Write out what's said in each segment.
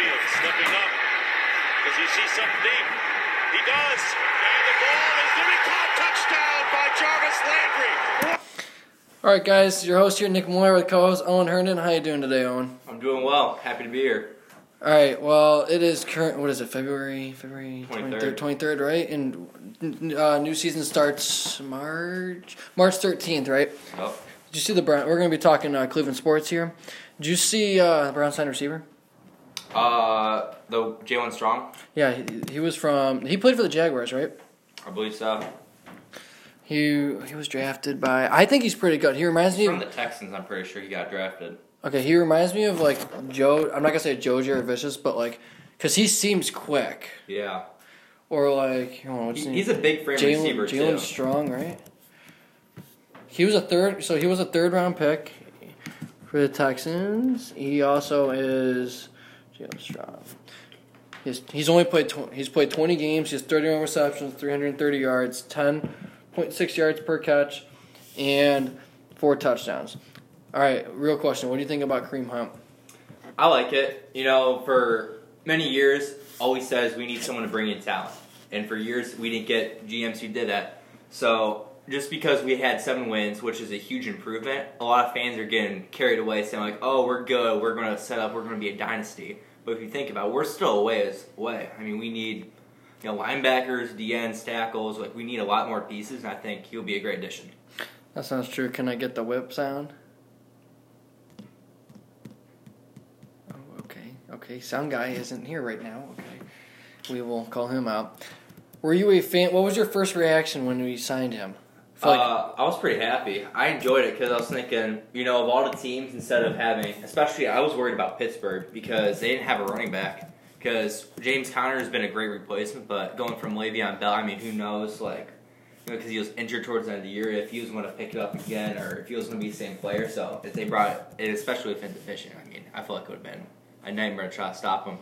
Mayfield stepping up. Does he see something deep? He does. And the ball is going to be caught. Touchdown by Jarvis Landry. All right, guys, your host here, Nick Moyer, with co-host Owen Herndon. How you doing today, Owen? I'm doing well. Happy to be here. All right. Well, it is current. What is it? February, February 23rd. twenty third, right? And uh, new season starts March March thirteenth, right? Oh, Did you see the Brown? We're going to be talking uh, Cleveland sports here. Did you see uh, the Brown sign receiver? Uh, the Jaelen Strong, Yeah, he, he was from. He played for the Jaguars, right? I believe so. He he was drafted by. I think he's pretty good. He reminds me From of. the Texans, I'm pretty sure he got drafted. Okay, he reminds me of like Joe. I'm not gonna say Joe Jurevicius, but like, cause he seems quick. Yeah, Or like, oh, what's he, he's a big frame Jalen receiver Jalen too. Strong, right? He was a third, so he was a third round pick for the Texans. He also is Uh, he's, he's only played tw- he's played 20 games. He has 31 receptions, 330 yards, 10.6 yards per catch, and four touchdowns. All right, real question: What do you think about Kareem Hunt? I like it. You know, for many years, always says we need someone to bring in talent, and for years we didn't get GMs who did that. So just because we had seven wins, which is a huge improvement, a lot of fans are getting carried away, saying like, "Oh, we're good. We're going to set up. We're going to be a dynasty." But if you think about, it, we're still a ways away. I mean, we need you know linebackers, DNs, tackles. Like we need a lot more pieces, and I think he'll be a great addition. That sounds true. Can I get the whip sound? Oh, okay. Okay. Sound guy isn't here right now. Okay. We will call him out. Were you a fan? What was your first reaction when we signed him? I like- Uh, I was pretty happy. I enjoyed it because I was thinking, you know, of all the teams, instead of having, especially, I was worried about Pittsburgh because they didn't have a running back. Because James Conner has been a great replacement, but going from Le'Veon Bell, I mean, who knows? Like, you know, because he was injured towards the end of the year, if he was going to pick it up again, or if he was going to be the same player. So if they brought it, especially with him deficient, I mean, I feel like it would have been a nightmare to try to stop him.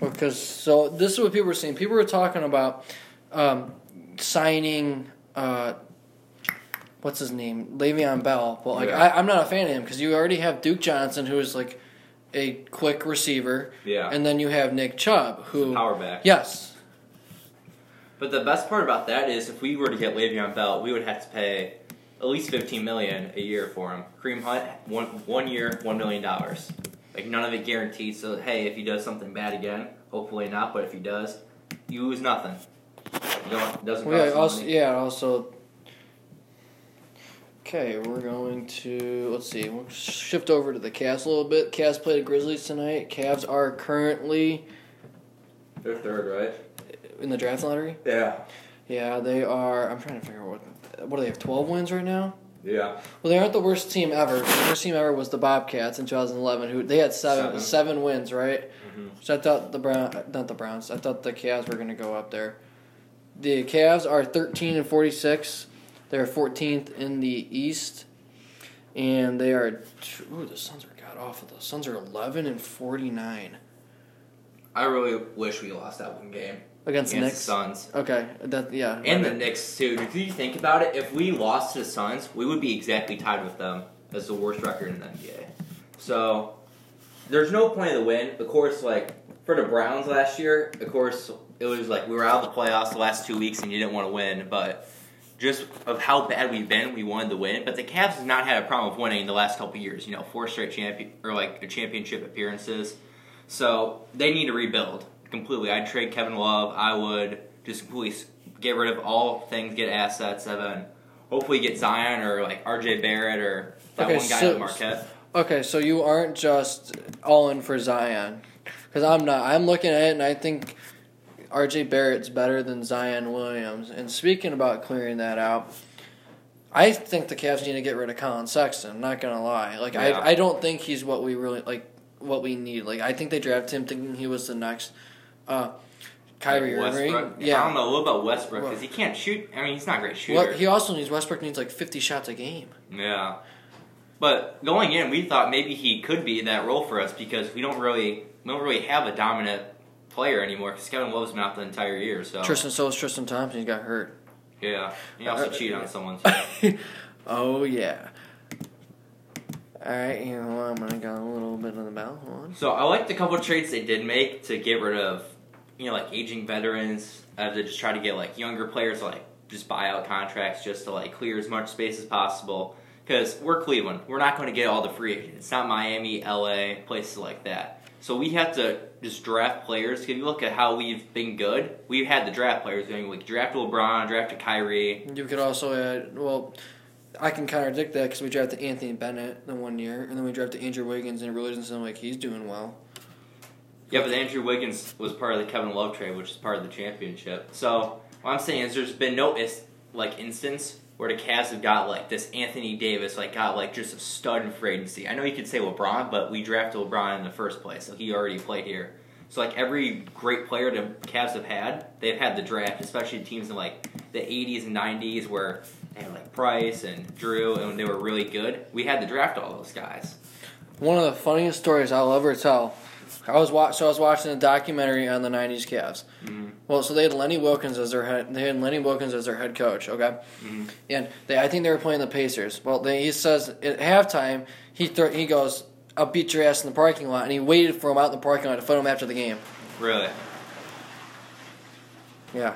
Because so this is what people were saying. People were talking about um, signing. Uh, what's his name? Le'Veon Bell. But like, Yeah. I, I'm not a fan of him because you already have Duke Johnson, who is like a quick receiver, Yeah. and then you have Nick Chubb, who Power back. yes, But the best part about that is if we were to get Le'Veon Bell, we would have to pay at least fifteen million a year for him. Kareem Hunt, one one year, one million dollars. Like none of it guaranteed. So hey, if he does something bad again, hopefully not. But if he does, you lose nothing. You don't doesn't Well, yeah, also, money. yeah, also. Okay, we're going to let's see. We'll shift over to the Cavs a little bit. Cavs played the Grizzlies tonight. Cavs are currently They're third, right? in the draft lottery. Yeah. Yeah, they are. I'm trying to figure out what. What do they have? Twelve wins right now. Yeah. Well, they aren't the worst team ever. The worst team ever was the Bobcats in 2011, who they had seven Seven. seven wins, right? Mm-hmm. So I thought the Brown, not the Browns. I thought the Cavs were going to go up there. The Cavs are 13 and 46. They're 14th in the East, and they are. Ooh, the Suns are god awful. The Suns are 11 and 49 I really wish we lost that one game against, against the the Suns. Okay, that yeah. And the Knicks too. If you think about it, if we lost to the Suns, we would be exactly tied with them as the worst record in the NBA. So there's no point of the win. Of course, like for the Browns last year, of course it was like we were out of the playoffs the last two weeks and you didn't want to win, but just of how bad we've been, we wanted to win. But the Cavs have not had a problem with winning in the last couple of years. You know, four straight champion or like championship appearances. So they need to rebuild completely. I'd trade Kevin Love. I would just completely get rid of all things, get assets, and then hopefully get Zion or like R.J. Barrett or that Okay, one guy so- at Marquette. Okay, so you aren't just all in for Zion, because I'm not. I'm looking at it and I think R.J. Barrett's better than Zion Williams. And speaking about clearing that out, I think the Cavs need to get rid of Collin Sexton. I'm Not gonna lie, like Yeah. I, I don't think he's what we really like. What we need, like I think they drafted him thinking he was the next uh, Kyrie Like Irving. Yeah, I don't know. What about Westbrook? Because he can't shoot. I mean, he's not a great shooter. What he also needs Westbrook needs like 50 shots a game. Yeah. But going in, we thought maybe he could be that role for us because we don't really we don't really have a dominant player anymore because Kevin Love's been out the entire year. So Tristan, so is Tristan Thompson. He got hurt. yeah, he also Uh, cheated on someone. Too. oh yeah. All right, hold on, I'm gonna go a little bit on the bell. Hold on. So I liked a couple of trades they did make to get rid of, you know, like aging veterans. Uh, to just try to get like younger players, like just buy out contracts, just to like clear as much space as possible. Because we're Cleveland, we're not going to get all the free agents. It's not Miami, LA, places like that. So we have to just draft players. If you look at how we've been good, we've had the draft players. I mean, we drafted LeBron, drafted Kyrie. You could also add, well, I can contradict that because we drafted Anthony Bennett the one year, and then we drafted Andrew Wiggins, and it really doesn't sound like he's doing well. Yeah, but Andrew Wiggins was part of the Kevin Love trade, which is part of the championship. So what I'm saying is, there's been no is, like instance where the Cavs have got like this Anthony Davis, like got like just a stud in free agency. I know you could say LeBron, but we drafted LeBron in the first place, so he already played here. So like every great player the Cavs have had, they've had the draft, especially teams in like the 80s and 90s where they had like Price and Drew, and they were really good. We had to draft all those guys. One of the funniest stories I'll ever tell. I was wa- so I was watching a documentary on the '90s Cavs. Mhm. Well, so they had Lenny Wilkens as their head. They had Lenny Wilkens as their head coach. Okay, Mhm. and they I think they were playing the Pacers. Well, they, he says at halftime he thro- he goes, "I'll beat your ass in the parking lot," and he waited for him out in the parking lot to fight him after the game. Really? Yeah,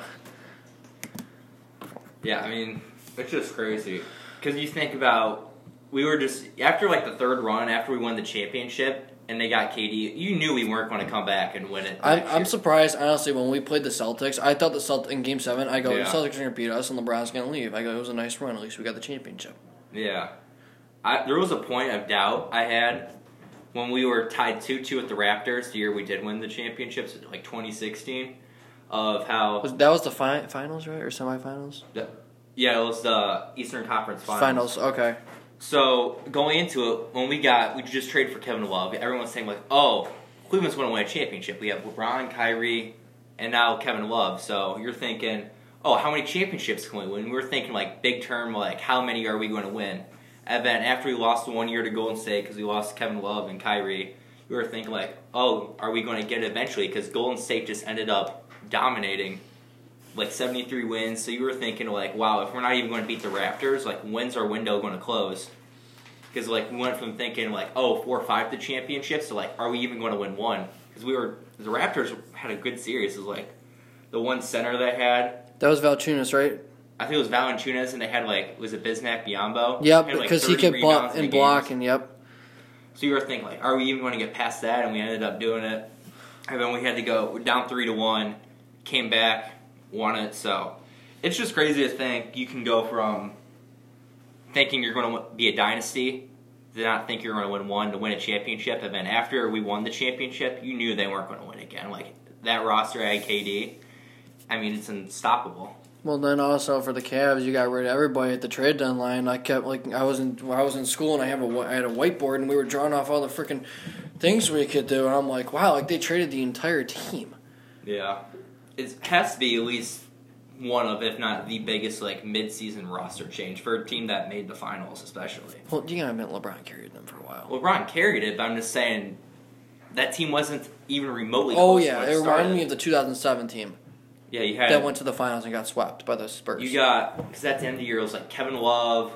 Yeah, I mean, it's just crazy. Because you think about, we were just, after like the third run, after we won the championship, and they got KD, you knew we weren't going to come back and win it. I'm I'm surprised honestly when we played the Celtics. I thought the Celt in Game Seven. I go, Yeah. the Celtics are gonna beat us, and LeBron's gonna leave. I go, it was a nice run. At least we got the championship. Yeah. I, there was a point of doubt I had when we were tied 2 2 with the Raptors, the year we did win the championships, like 2016, of how. Was, that was the fi- finals, right, or semifinals? Yeah, yeah, it was the Eastern Conference Finals. Finals. Okay. So going into it, when we got we just traded for Kevin Love, everyone's saying like, "Oh, Cleveland's going to win a championship. We have LeBron, Kyrie, and now Kevin Love." So you're thinking, "Oh, how many championships can we win?" We're thinking like big term, like how many are we going to win? And then after we lost the one year to Golden State because we lost Kevin Love and Kyrie, we were thinking like, "Oh, are we going to get it eventually?" Because Golden State just ended up dominating. Like 73 wins, so you were thinking like, wow, if we're not even going to beat the Raptors, like when's our window going to close? Because like we went from thinking like oh four or five to championships to like are we even going to win one? Because we were the Raptors had a good series. It was like the one center they had. That was Valchunas, right? I think it was Valanciunas, and they had like was it Bismack Biyombo? Yep, Had, like, because he 30 kept rebounds block and blocking. Yep. So you were thinking like, are we even going to get past that? And we ended up doing it. And then we had to go down three to one, came back, won it. So it's just crazy to think you can go from thinking you're going to be a dynasty to not think you're going to win one to win a championship. And then after we won the championship, you knew they weren't going to win again. Like that roster had KD. I mean, it's unstoppable. Well, then also for the Cavs, you got rid of everybody at the trade deadline. I kept like I was in I was in school and I have a I had a whiteboard and we were drawing off all the freaking things we could do. And I'm like, wow, like they traded the entire team. Yeah, it has to be at least one of, if not the biggest, like mid-season roster change for a team that made the finals, especially. Well, you know, I admit LeBron carried them for a while. LeBron carried it, but I'm just saying that team wasn't even remotely. oh yeah, when it reminded me of the 2007 team Yeah, you had that went to the finals and got swept by the Spurs. you got because at the end of the year it was like Kevin Love,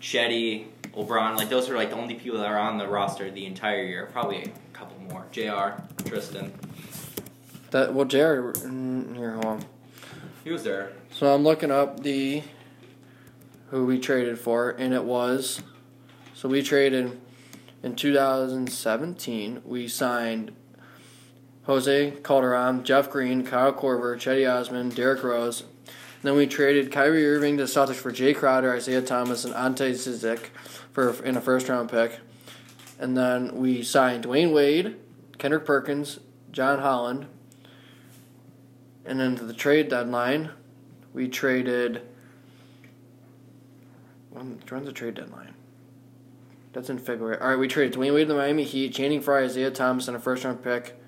Cedi, LeBron. Like those are like the only people that are on the roster the entire year. Probably a couple more. Jr. Tristan, that well, Jerry. Mm, here, hold on. he was there. So I'm looking up the who we traded for, and it was so we traded in 2017. We signed Jose Calderon, Jeff Green, Kyle Korver, Cedi Osman, Derrick Rose. then we traded Kyrie Irving to the Celtics for Jae Crowder, Isaiah Thomas, and Ante Zizic for in a first round pick. And then we signed Dwyane Wade, Kendrick Perkins, John Holland. And then to the trade deadline, we traded. When, when's the trade deadline? That's in February. All right, we traded Dwyane Wade to the Miami Heat, Channing Frye, Isaiah Thomas, and a first round pick.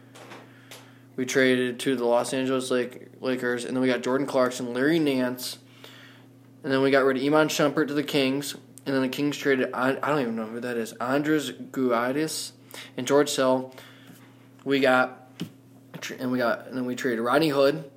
We traded to the Los Angeles Lake, Lakers, and then we got Jordan Clarkson, Larry Nance, and then we got rid of Iman Shumpert to the Kings, and then the Kings traded I, don't even know who that is Andres Guidis and George Hill. We got and we got and then we traded Rodney Hood.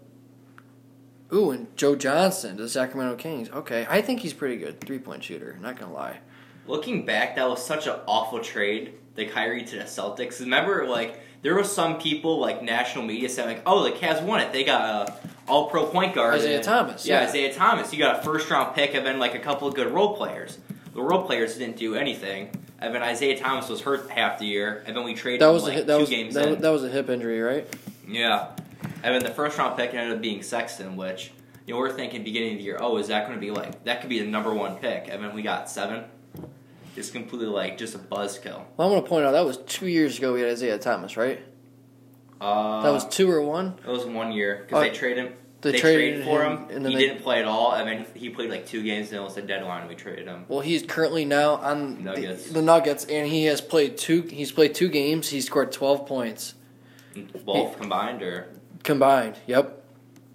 Ooh, and Joe Johnson to the Sacramento Kings. Okay, I think he's pretty good three point shooter. Not gonna lie. Looking back, that was such an awful trade, the Kyrie to the Celtics. Remember, like there were some people, like national media, saying like, "Oh, the Cavs won it. They got a All-Pro point guard, Isaiah and- Thomas, Yeah, yeah. Isaiah Thomas. You got a first-round pick, and then like a couple of good role players. The role players didn't do anything. And then Isaiah Thomas was hurt half the year, and then we traded That was a like hit, that two was games that, in. that was a hip injury, right? Yeah. And then the first round pick ended up being Sexton, which you know we're thinking beginning of the year, oh, is that going to be like that could be the number one pick? And then we got seven. It's completely like just a buzzkill. Well, I want to point out that was two years ago. We had Isaiah Thomas, right? Uh, That was two or one. it was one year because Oh, they traded him. They, They, traded traded for him, him. and then he they, didn't play at all, I mean, he played like two games, and it was the deadline. and We traded him. Well, he's currently now on Nuggets. The, the Nuggets, and he has played two. He's played two games. He scored twelve points Both combined, or combined. Yep.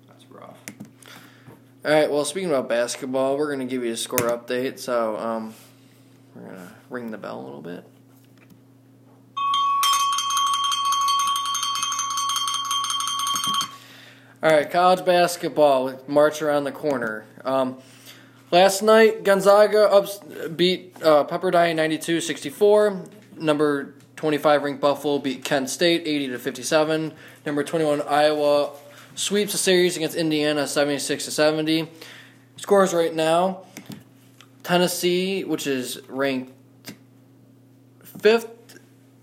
that's rough. All right. Well, speaking about basketball, we're gonna give you a score update. So, um, we're gonna ring the bell a little bit. All right, college basketball with March around the corner. Um, last night, Gonzaga ups, beat uh, Pepperdine 92-64. Number 25 ranked Buffalo beat Kent State 80 to 57. Number 21 Iowa sweeps the series against Indiana 76 to 70. Scores right now: Tennessee, which is ranked fifth,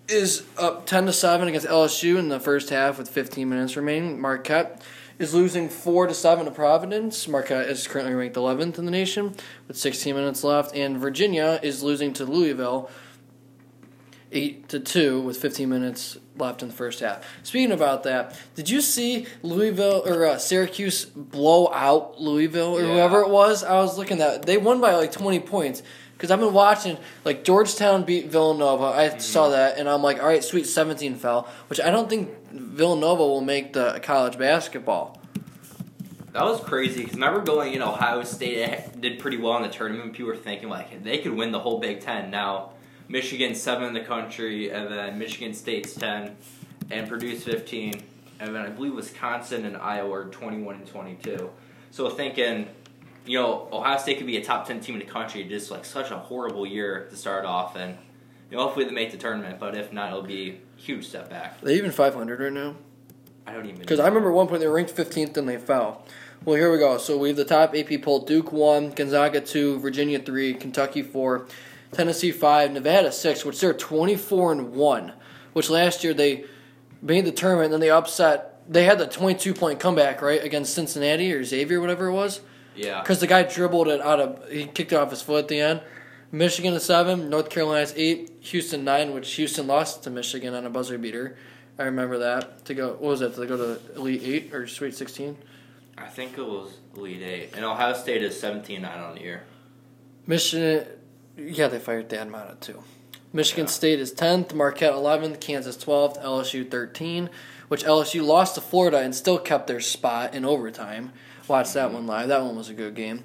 is up 10 to 7 against LSU in the first half with 15 minutes remaining. Marquette is losing 4 to 7 to Providence. Marquette is currently ranked 11th in the nation with 16 minutes left and Virginia is losing to Louisville 8 to 2 with 15 minutes left in the first half. Speaking about that, did you see Louisville or uh, Syracuse blow out Louisville or Yeah. whoever it was? I was looking at they won by like 20 points because I've been watching like Georgetown beat Villanova. I saw that and I'm like, all right, sweet 17 fell, which I don't think Villanova will make the college basketball. That was crazy because remember going, you know, Ohio State did pretty well in the tournament. People were thinking like they could win the whole Big Ten. Now Michigan's seven in the country, and then Michigan State's ten, and Purdue's fifteen, and then I believe Wisconsin and Iowa are twenty-one and twenty-two. So thinking, you know, Ohio State could be a top ten team in the country. Just like such a horrible year to start off, and you know, hopefully they make the tournament. But if not, it'll be a huge step back. Are they even 500 right now? I don't even Because I remember at one point they were ranked 15th and they fell. Well, here we go. So we have the top AP poll: Duke one, Gonzaga two, Virginia three, Kentucky four, Tennessee five, Nevada six, which they're 24 and one. Which last year they made the tournament, and then they upset. They had the 22 point comeback right against Cincinnati or Xavier, whatever it was, yeah. because the guy dribbled it out of. He kicked it off his foot at the end. Michigan is seven, North Carolina's eight, Houston nine, which Houston lost to Michigan on a buzzer beater. I remember that to go. What was that? To go to Elite Eight or Sweet Sixteen? I think it was Elite Eight, and Ohio State is 17-9 on the year. Michigan, yeah, they fired Thad Matta too. Michigan Yeah. State is tenth, Marquette eleventh, Kansas twelfth, LSU thirteen, which LSU lost to Florida and still kept their spot in overtime. Watch that one live. That one was a good game.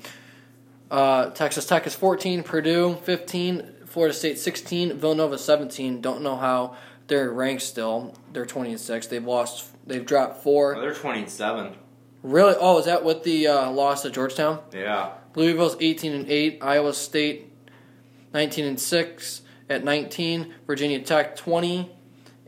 Uh, Texas Tech is fourteen, Purdue fifteen, Florida State sixteen, Villanova seventeen. Don't know how they're ranked still. They're twenty and six. They've lost. They've dropped four. Oh, they're 27. Really? Oh, is that with the uh, loss to Georgetown? Yeah. Louisville's 18 and 8, Iowa State 19 and 6 at 19, Virginia Tech 20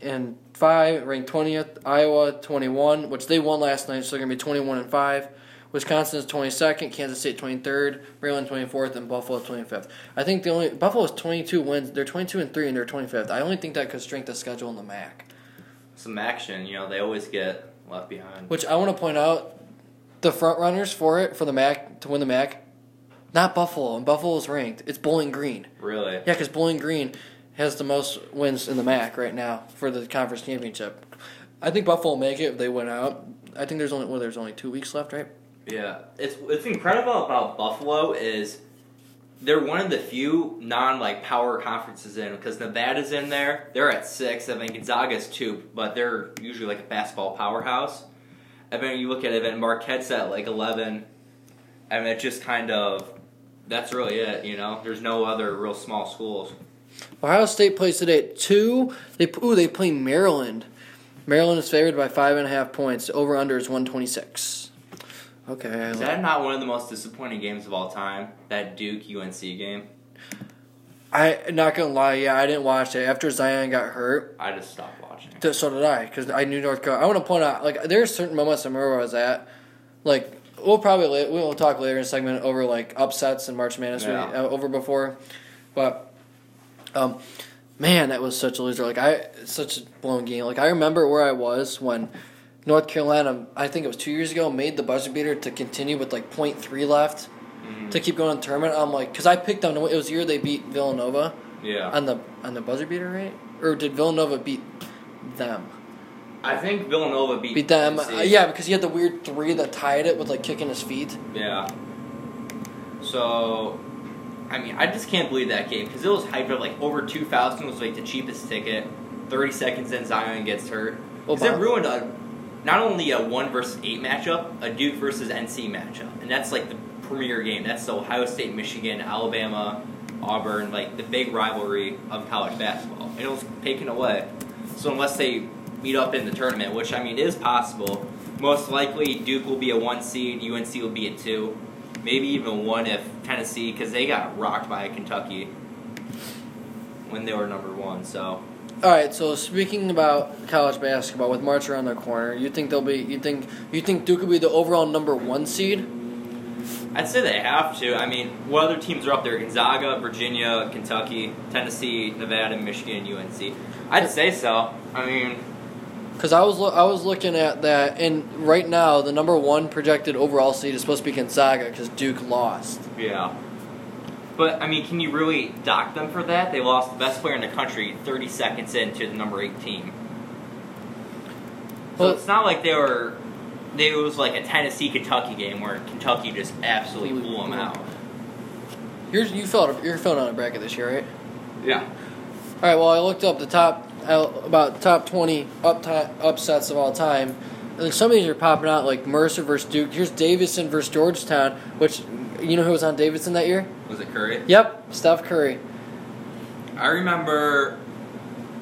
and 5, ranked 20th, Iowa 21, which they won last night, so they're going to be 21 and 5. Wisconsin is 22nd, Kansas State 23rd, Maryland 24th, and Buffalo 25th. I think the only Buffalo's 22 wins. They're 22 and 3 and they're 25th. I only think that could strength the schedule in the MAC. Some action, you know, they always get left behind. Which I want to point out, the front runners for it for the MAC to win the MAC, not Buffalo, and Buffalo's ranked. It's Bowling Green. Really? Yeah, because Bowling Green has the most wins in the MAC right now for the conference championship. I think Buffalo will make it if they win out. I think there's only well, there's only two weeks left, right? Yeah. It's it's incredible about Buffalo is they're one of the few non like power conferences in because Nevada's in there. They're at six. I mean Gonzaga's two, but they're usually like a basketball powerhouse. And then you look at it, and Marquette's at like eleven. I mean, it's just kind of that's really it. You know, there's no other real small schools. Ohio State plays today at two. They ooh they play Maryland. Maryland is favored by five and a half points. Over under is one twenty six. Okay, Is like- that not one of the most disappointing games of all time? That Duke UNC game. I not gonna lie, yeah, I didn't watch it after Zion got hurt. I just stopped watching. So did I, because I knew North Carolina. I want to point out, like, there's certain moments I remember where I was at. Like, we'll probably we'll talk later in a segment over like upsets and March Madness we- Yeah. uh, over before, but um, man, that was such a loser. Like I, such a blown game. Like I remember where I was when North Carolina, I think it was two years ago, made the buzzer beater to continue with like three left Mm-hmm. to keep going in the tournament. I'm like, because I picked them. It was the year they beat Villanova Yeah. on the on the buzzer beater, right? Or did Villanova beat them? I think Villanova beat, Beat them, uh, yeah, because he had the weird three that tied it with like kicking his feet. Yeah. So, I mean, I just can't believe that game because it was hyped up. Like over two thousand was like the cheapest ticket. Thirty seconds in, Zion gets hurt. Because it ruined a, not only a one versus eight matchup, a Duke versus NC matchup, and that's like the premier game. That's the Ohio State, Michigan, Alabama, Auburn, like the big rivalry of college basketball, and it was taken away. So unless they meet up in the tournament, which I mean is possible, most likely Duke will be a one seed, UNC will be a two, maybe even one if Tennessee, because they got rocked by Kentucky when they were number one. So All right, so speaking about college basketball with March around the corner, you think they'll be? You think you think Duke will be the overall number one seed? I'd say they have to. I mean, what other teams are up there? Gonzaga, Virginia, Kentucky, Tennessee, Nevada, Michigan, UNC. I'd say so. I mean, Because I was lo- I was looking at that, and right now the number one projected overall seed is supposed to be Gonzaga because Duke lost. yeah. But I mean, can you really dock them for that? They lost the best player in the country 30 seconds into the number eight team. So Well- it's not like they were. They, it was like a Tennessee Kentucky game where Kentucky just absolutely blew them out. You're you filled you're filling out a bracket this year, right? Yeah. All right. Well, I looked up the top about top twenty up upsets of all time, and some of these are popping out like Mercer versus Duke. Here's Davidson versus Georgetown, which you know who was on Davidson that year? Was it Curry? Yep, Steph Curry. I remember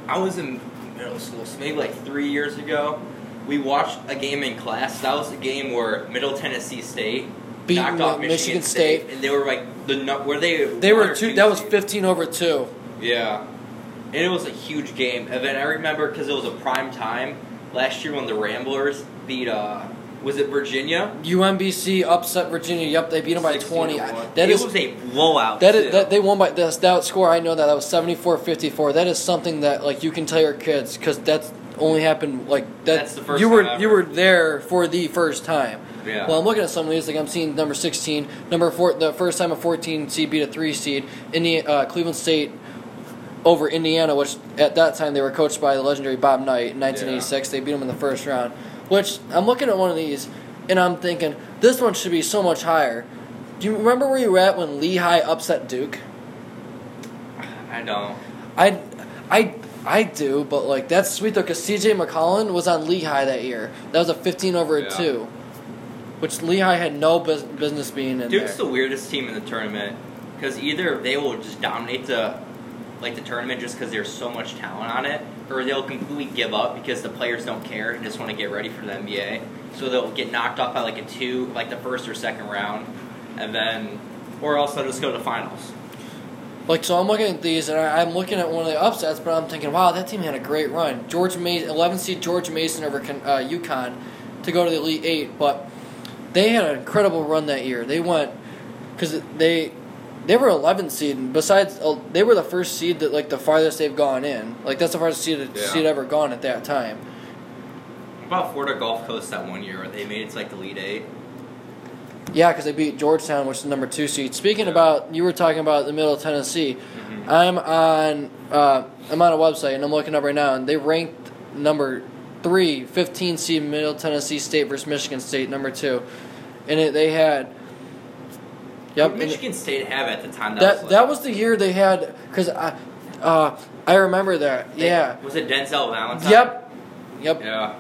I was in middle school, so maybe like three years ago. We watched a game in class. That was a game where Middle Tennessee State Beat knocked off Michigan, Michigan State, State. and they were like the were they? They were two. That was fifteen over two. Yeah, and it was a huge game. And then I remember because it was a prime time last year when the Ramblers beat. uh Was it Virginia? UMBC upset Virginia. Yep, they beat them by twenty. That it is was a blowout. that too. is that they won by this that score. I know that that was 74-54. That is something that like you can tell your kids because that's only happened like that. That's the first you were time you were there for the first time. Yeah. Well, I'm looking at some of these. Like I'm seeing number 16, number four. The first time a 14 seed beat a three seed. Indi- uh, Cleveland State over Indiana, which at that time they were coached by the legendary Bob Knight in 1986. They beat them in the first round. Which I'm looking at one of these and I'm thinking this one should be so much higher. Do you remember where you were at when Lehigh upset Duke? I don't. I, I, I do, but like that's sweet though, because C.J. McCollum was on Lehigh that year. That was a 15 over a Yeah. two, which Lehigh had no bus- business being in Duke's there. the weirdest team in the tournament because either they will just dominate the like the tournament just because there's so much talent on it, or they'll completely give up because the players don't care and just want to get ready for the NBA. So they'll get knocked off by like a two, like the first or second round, and then, or else they'll just go to finals. Like so, I'm looking at these, and I, I'm looking at one of the upsets, but I'm thinking, wow, that team had a great run. George Mason, 11 seed George Mason over uh, UConn to go to the Elite Eight, but they had an incredible run that year. They went because they they were 11 seed. And besides, uh, they were the first seed that like the farthest they've gone in. Like that's the farthest seed Yeah. seed ever gone at that time. What about Florida Gulf Coast that one year they made it to like the lead eight. Yeah, because they beat Georgetown, which is the number two seed. Speaking Yeah. about, you were talking about the Middle Tennessee. Mhm. I'm on uh, I'm on a website and I'm looking up right now, and they ranked number three, 15 seed Middle Tennessee State versus Michigan State, number two, and it, they had. Yep, What Michigan State have at the time? That, that was like, that was the year they had because I, uh, I remember that. they- Yeah. Was it Denzel Valentine? Yep. Yep. Yeah.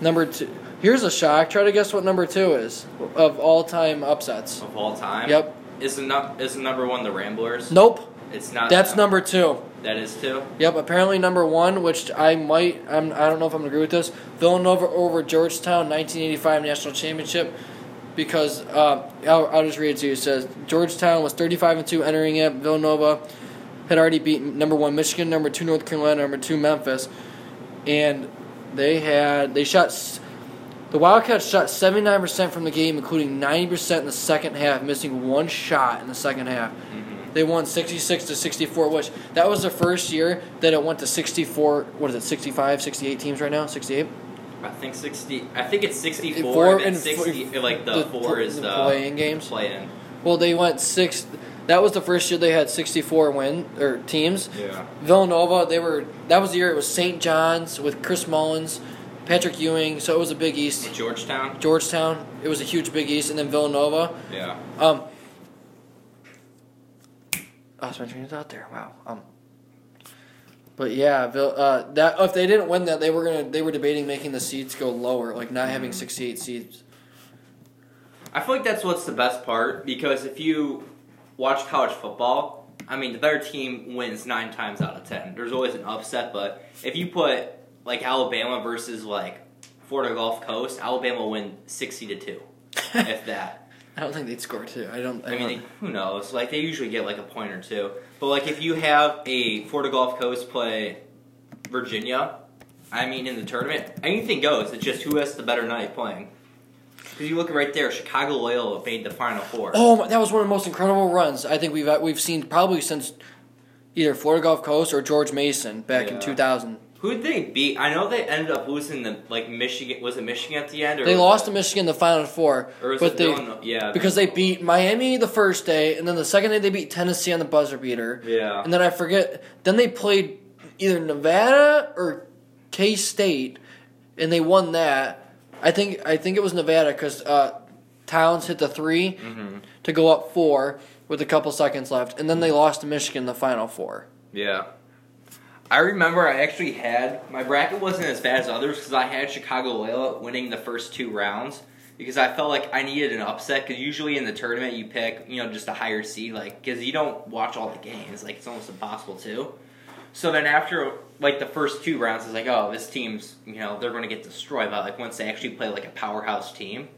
Number two. Here's a shock. Try to guess what number two is of all time upsets. Of all time. Yep. Is the nu- is the number one the Ramblers? Nope. It's not. That's number two. That is two. Yep, apparently number one, which I might, I'm, I don't know if I'm gonna agree with this. Villanova over Georgetown, 1985 national championship, because uh, I'll, I'll just read it to you. It says Georgetown was 35 and two entering it. Villanova had already beaten number one Michigan, number two North Carolina, number two Memphis, and they had they shot the Wildcats shot seventy nine percent from the game, including ninety percent in the second half, missing one shot in the second half. They won sixty six to sixty four, which that was the first year that it went to sixty four. What is it, 65, 68 teams right now? Sixty eight. I think sixty. I think it's sixty-four. Four and and sixty. four- like the, four is the, play-in games. Play-in. Well, they went six. That was the first year they had sixty four win or teams. Yeah. Villanova, they were that was the year it was St. John's with Chris Mullins, Patrick Ewing, so it was a Big East. Georgetown. Georgetown, it was a huge Big East, and then Villanova. Yeah. Um, oh, is out there. Wow. Um, but yeah, uh, that if they didn't win that, they were gonna they were debating making the seeds go lower, like not having sixty eight seeds. I feel like that's what's the best part because if you watch college football, I mean, the better team wins nine times out of ten. There's always an upset, but if you put like Alabama versus like Florida Gulf Coast, Alabama will win sixty to two, if that. I don't think they'd score two. I don't. I, I mean, don't- they, who knows? Like they usually get like a point or two. But like if you have a Florida Gulf Coast play Virginia, I mean in the tournament, anything goes. It's just who has the better night playing. Because you look right there, Chicago Loyola made the Final Four. Oh, my- that was one of the most incredible runs I think we've we've seen probably since either Florida Gulf Coast or George Mason back in 2000. Who did they beat? I know they ended up losing the like Michigan. Was it Michigan at the end? Or They lost to Michigan in the Final Four, Or was but it they? Yeah. because they beat Miami the first day, and then the second day they beat Tennessee on the buzzer beater, Yeah. and then I forget. Then they played either Nevada or K State, and they won that. I think I think it was Nevada because uh, Townes hit the 3 Mhm. to go up four with a couple seconds left, and then they lost to Michigan in the Final Four. Yeah. I remember I actually had my bracket wasn't as bad as others because I had Chicago Loyola winning the first two rounds because I felt like I needed an upset because usually in the tournament you pick you know just a higher seed like because you don't watch all the games like it's almost impossible to. So then after like the first two rounds, it's like oh this team's you know they're going to get destroyed by like once they actually play like a powerhouse team,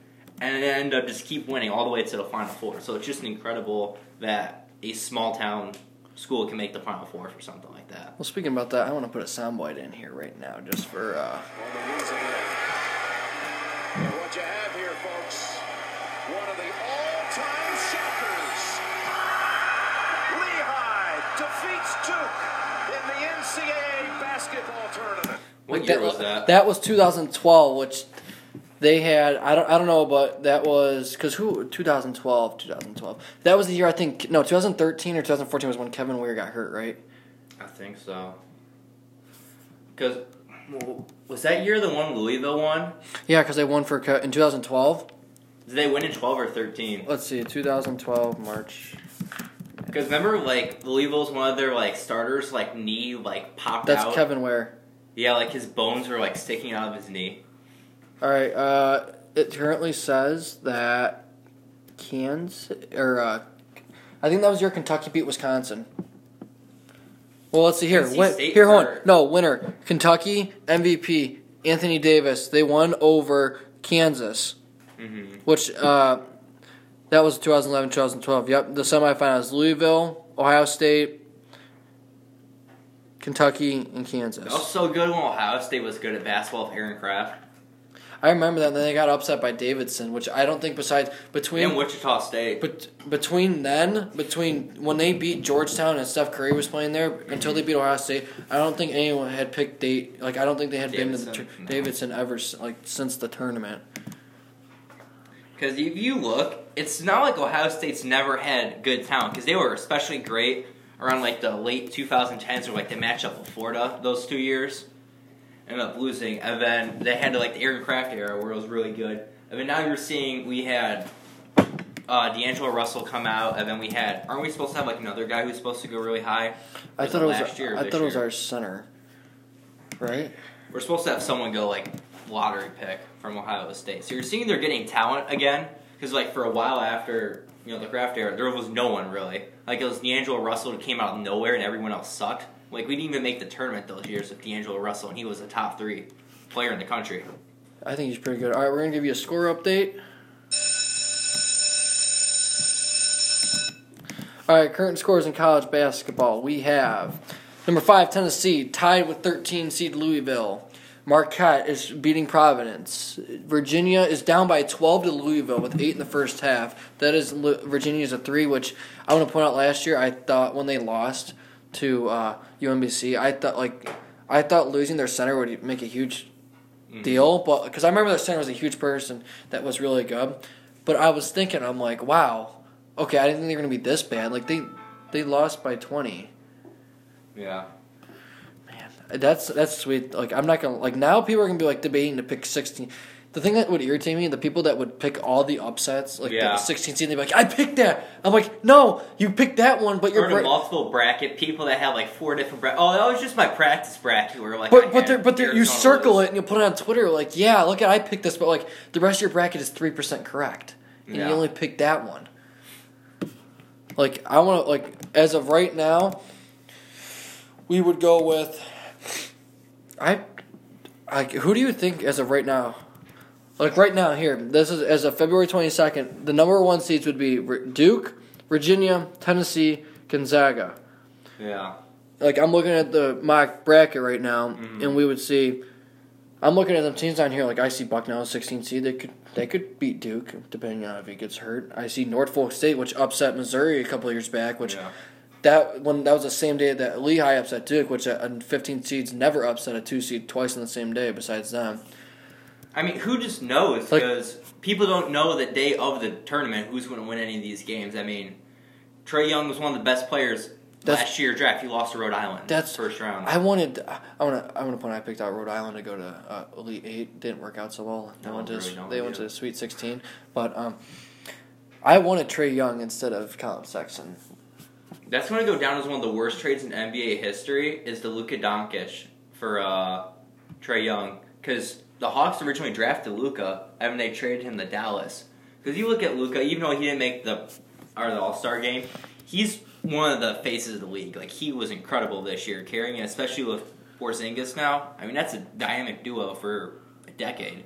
and end up just keep winning all the way to the final four. So it's just incredible that a small town school can make the final four for something like that. Well, speaking about that, I want to put a soundbite in here right now just for. Uh, on the knees again. What you have here, folks, one of the all-time shockers. Lehigh defeats Duke in the NCAA basketball tournament. What Like year was that? That was 2012, which they had. I don't. I don't know, but that was because who? 2012. 2012. That was the year I think. No, 2013 or 2014 was when Kevin Ware got hurt, right? I think so. Because was that year the one Louisville won? Yeah, because they won for in 2012. Did they win in twelve or thirteen? Let's see, 2012 March. Because remember, like Louisville's one of their like starters, like knee like popped That's out. That's Kevin Ware. Yeah, like his bones were like sticking out of his knee. All right. Uh, it currently says that Kansas or uh, I think that was your Kentucky beat Wisconsin. Well, let's see here. Win- State here, hold on. No, winner. Kentucky MVP Anthony Davis. They won over Kansas, Mm-hmm. which uh, that was 2011, 2012. Yep, the semifinals: Louisville, Ohio State, Kentucky, and Kansas. That was so good when Ohio State was good at basketball with Aaron Craft. I remember that. And then they got upset by Davidson, which I don't think. Besides between And Wichita State. But between then, between when they beat Georgetown and Steph Curry was playing there until they beat Ohio State, I don't think anyone had picked date. Like I don't think they had been to the Davidson, tur- no. Davidson ever like since the tournament. Because if you look, it's not like Ohio State's never had good talent. Because they were especially great around like the late 2010s, or like the matchup with Florida those two years. Ended up losing, and then they had like the Aaron Craft era where it was really good. And then now you're seeing we had uh, D'Angelo Russell come out, and then we had aren't we supposed to have like another guy who's supposed to go really high? I thought it was. last year I thought it was our center, right? We're supposed to have someone go like lottery pick from Ohio State. So you're seeing they're getting talent again because like for a while after you know the Craft era, there was no one really. Like it was D'Angelo Russell who came out of nowhere and everyone else sucked. Like we didn't even make the tournament those years with D'Angelo Russell and he was a top three player in the country. I think he's pretty good. All right, we're gonna give you a score update. All right, current scores in college basketball. We have number five Tennessee tied with 13 seed Louisville. Marquette is beating Providence. Virginia is down by 12 to Louisville with eight in the first half. That is Virginia's a three, which I want to point out. Last year, I thought when they lost to uh, UMBC, I thought like I thought losing their center would make a huge deal, but because I remember their center was a huge person that was really good. But I was thinking, I'm like, wow, okay, I didn't think they were gonna be this bad. Like they they lost by 20. Yeah. Man, that's that's sweet. Like I'm not gonna like now people are gonna be like debating to pick 16. The thing that would irritate me, the people that would pick all the upsets, like Yeah. the 16 seed, they'd be like, I picked that. I'm like, no, you picked that one, but you're in a multiple bracket, people that have like four different brackets. Oh, that was just my practice bracket. Where like, I But but had they're, but they're, you Arizona circle lose. it and you put it on Twitter like, yeah, look at I picked this, but like the rest of your bracket is three percent correct, and Yeah. you only picked that one. Like I want to like as of right now, we would go with. I, like who do you think as of right now? Like right now here, this is as of February twenty second. The number one seeds would be Duke, Virginia, Tennessee, Gonzaga Yeah. like I'm looking at the mock bracket right now, Mhm. and we would see. I'm looking at them teams down here. Like I see Bucknell, 16 seed. They could they could beat Duke depending on if he gets hurt. I see Norfolk State, which upset Missouri a couple of years back. Which yeah. that when that was the same day that Lehigh upset Duke, which a 15 seeds never upset a two seed twice in the same day. Besides them, I mean, who just knows? Like- Because people don't know the day of the tournament who's going to win any of these games. I mean, Trae Young was one of the best players last year draft. He lost to Rhode Island. That's- first round. I wanted. I want to. I want to point. I picked out Rhode Island to go to uh, Elite Eight. Didn't work out so well. They No, went to. really they went to Sweet Sixteen. But um, I wanted Trae Young instead of Collin Sexton. That's going to go down as one of the worst trades in NBA history. Is the Luka Doncic for uh, Trae Young because the Hawks originally drafted Luka, and they traded him to Dallas. Because you look at Luka, even though he didn't make the or the All Star game, he's one of the faces of the league. Like he was incredible this year, carrying especially with Porzingis now. I mean, that's a dynamic duo for a decade.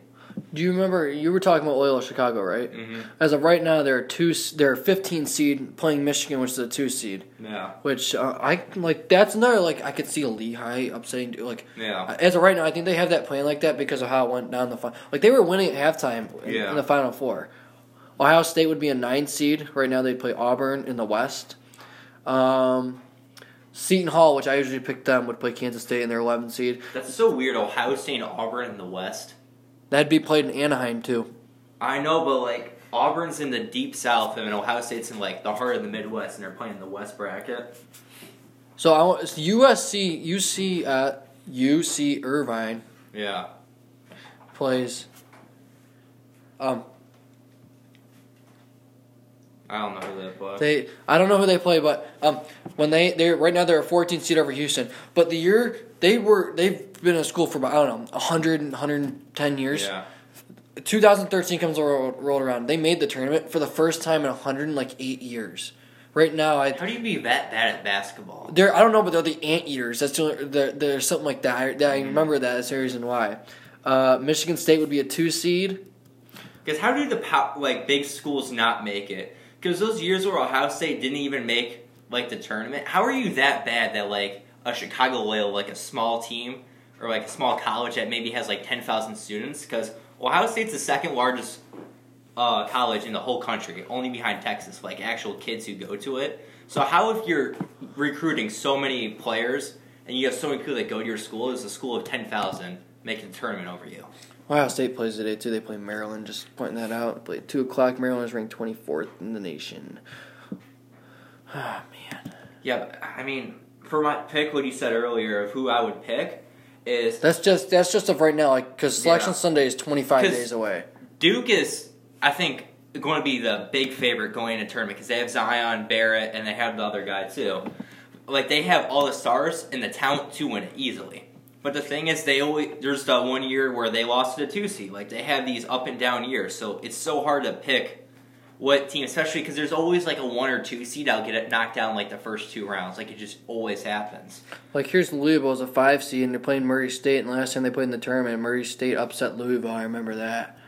Do you remember you were talking about Loyola Chicago, right? Mm-hmm. As of right now, they're two. They're 15 seed playing Michigan, which is a two seed. Yeah, Which uh, I like. That's another like I could see a Lehigh upsetting. Like yeah, as of right now, I think they have that plan like that because of how it went down the final. Like they were winning at halftime in, Yeah. in the final four. Ohio State would be a nine seed right now. They'd play Auburn in the West. Um, Seton Hall, which I usually pick them, would play Kansas State in their 11 seed. that's so weird. Ohio State and Auburn in the West. That'd be played in Anaheim too. I know, but like Auburn's in the deep south, and Ohio State's in like the heart of the Midwest, and they're playing the West bracket. So I want it's USC, UC at UC Irvine Yeah, plays. Um, I don't know who they play. They, I don't know who they play, but um, when they they right now they're a 14 seed over Houston. But the year they were they've been in school for about I don't know 100 110 years. yeah, 2013 comes rolled, rolled around. They made the tournament for the first time in 108 years. Right now, I how do you be that bad at basketball? they're I don't know, but they're the anteaters. That's the they're, they're something like that. I, that Mm-hmm. I remember that. That's the reason why. Uh, Michigan State would be a two seed. Because how do the like big schools not make it? Because those years where Ohio State didn't even make like the tournament, how are you that bad that like a Chicago Loyola, like a small team or like a small college that maybe has like ten thousand students? Because Ohio State's the second largest uh, college in the whole country, only behind Texas, like actual kids who go to it. So how if you're recruiting so many players and you have so many people that go to your school, is a school of ten thousand making the tournament over you? Ohio State plays today too. They play Maryland. Just pointing that out. Play at two o'clock. Maryland is ranked 24th in the nation. Ah man, Yeah, I mean, for my pick, what you said earlier of who I would pick is that's just that's just of right now. Like because Selection Yeah. Sunday is 25 days away. Duke is, I think, going to be the big favorite going into tournament because they have Zion, Barrett, and they have the other guy too. Like they have all the stars and the talent to win it easily. But the thing is, they always there's the one year where they lost to the two seed. Like they have these up and down years, so it's so hard to pick what team, especially because there's always like a one or two seed. I'll get it knocked down like the first two rounds. Like it just always happens. Like here's Louisville as a five seed, and they're playing Murray State. And last time they played in the tournament, Murray State upset Louisville. I remember that.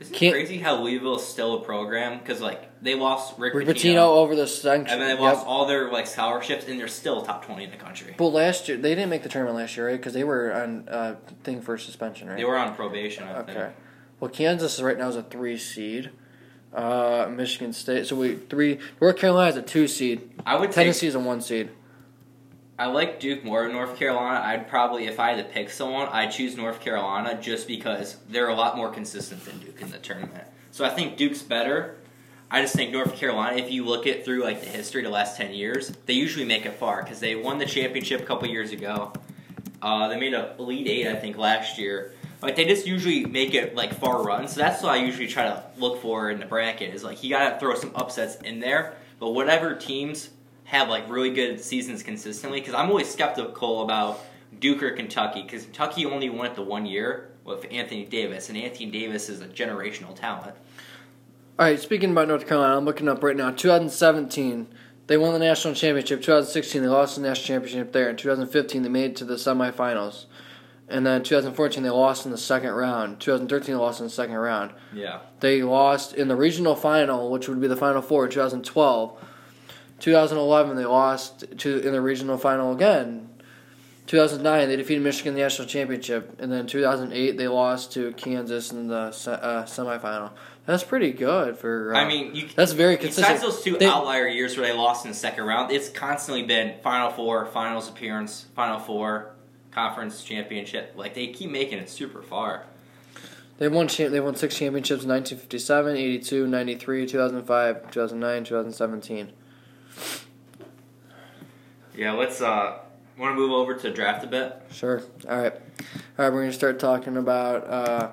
Isn't Can't- crazy how Louisville is still a program? Because like they lost Rick, Pitino, over the century. and then they lost all their like scholarships, and they're still top twenty in the country. But last year they didn't make the tournament last year, right? Because they were on uh, thing for suspension, right? They were on probation. I think. Okay. Well, Kansas right now is a three seed. Uh, Michigan State. So we three. North Carolina is a two seed. I would take. Tennessee is a one seed. I like Duke more than North Carolina. I'd probably, if I had to pick someone, I'd choose North Carolina just because they're a lot more consistent than Duke in the tournament. So I think Duke's better. I just think North Carolina, if you look at through like the history the last ten years, they usually make it far because they won the championship a couple years ago. Uh, they made a Elite Eight, I think, last year. Like they just usually make it like far runs. So that's what I usually try to look for in the bracket. Is like you gotta throw some upsets in there. But whatever teams have like really good seasons consistently, because I'm always skeptical about Duke or Kentucky, because Kentucky only won it the one year with Anthony Davis, and Anthony Davis is a generational talent. All right. Speaking about North Carolina, I'm looking up right now. 2017, they won the national championship. 2016, they lost the national championship there. In 2015, they made it to the semifinals. And then 2014, they lost in the second round. 2013, they lost in the second round. Yeah. They lost in the regional final, which would be the final four in 2012. 2011, they lost to in the regional final again. 2009, they defeated Michigan in the national championship, and then 2008, they lost to Kansas in the se- uh, semifinal. That's pretty good for. Uh, I mean, you, that's very consistent. besides those two They- outlier years where they lost in the second round, it's constantly been Final Four, Finals appearance, Final Four, Conference Championship. Like they keep making it super far. They won. Cha- they won six championships: 1957, 82, 93, 2005, 2009, 2017. Yeah, let's uh want to move over to draft a bit. Sure. All right. All right. We're gonna start talking about uh,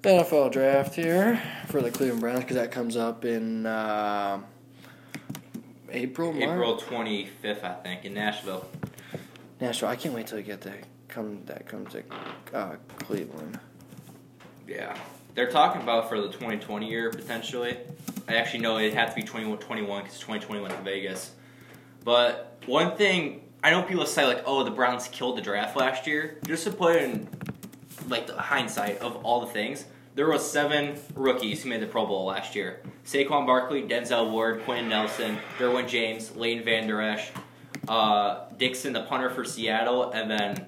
the NFL draft here for the Cleveland Browns because that comes up in uh, April. April twenty fifth, I think, in Nashville. Nashville. I can't wait till we get that come that comes to uh, Cleveland. Yeah. They're talking about for the 2020 year potentially. I actually know it'd have to be 2021 because 2020 went to Vegas. But one thing I know people say like, "Oh, the Browns killed the draft last year." Just to put in like the hindsight of all the things, there was seven rookies who made the Pro Bowl last year: Saquon Barkley, Denzel Ward, Quenton Nelson, Derwin James, Leighton Vander Esch, uh, Dickson, the punter for Seattle, and then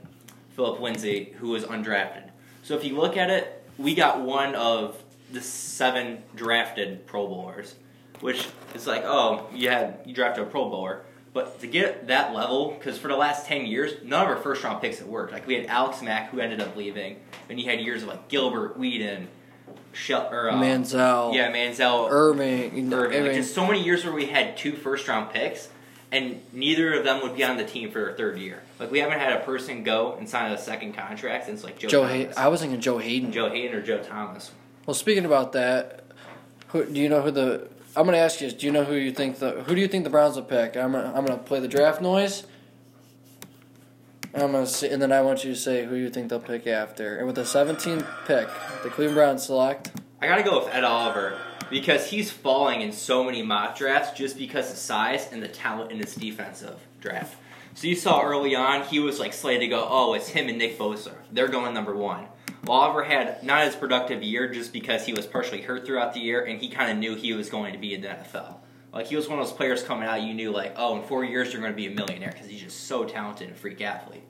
Philip Lindsay, who was undrafted. So if you look at it, we got one of the seven drafted Pro Bowlers, which is like, oh, you had you drafted a Pro Bowler. But to get that level, because for the last ten years, none of our first round picks have worked. Like we had Alex Mack, who ended up leaving, and you had years of like Gilbert, Weeden, Shel- or uh, Manziel, yeah, Manziel, Erving, know, Erving. Like, just so many years where we had two first round picks, and neither of them would be on the team for their third year. Like we haven't had a person go and sign a second contract since like Joe, Joe. Haden. I was thinking Joe Haden. Joe Haden or Joe Thomas. Well, speaking about that, who, do you know who the? I'm going to ask you. Do you know who you think the? Who do you think the Browns will pick? I'm gonna, I'm going to play the draft noise. And I'm going to see, and then I want you to say who you think they'll pick after. And with the 17th pick, the Cleveland Browns select. I gotta go with Ed Oliver because he's falling in so many mock drafts just because of size and the talent in his defensive draft. So you saw early on he was like slated to go, oh, it's him and Nick Bosa. They're going number one. Oliver had not as productive year just because he was partially hurt throughout the year and he kind of knew he was going to be in the NFL. Like he was one of those players coming out you knew like, oh, in four years you're going to be a millionaire because he's just so talented and freak athlete.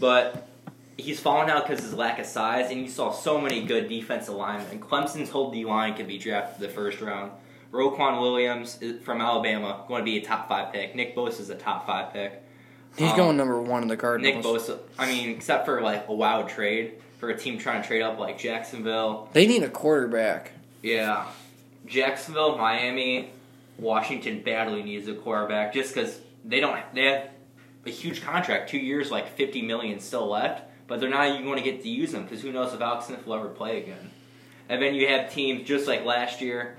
But he's fallen out because of his lack of size, and you saw so many good defensive linemen. Clemson's whole D line could be drafted the first round. Roquan Williams from Alabama going to be a top five pick. Nick Bosa is a top five pick. He's Um, going number one in the Cardinals. Nick Bosa, I mean, except for like a wild trade for a team trying to trade up like Jacksonville. They need a quarterback. Yeah, Jacksonville, Miami, Washington badly needs a quarterback just because they don't. They have a huge contract, two years, like fifty million still left, but they're not even going to get to use them because who knows if Alex Smith will ever play again. And then you have teams just like last year,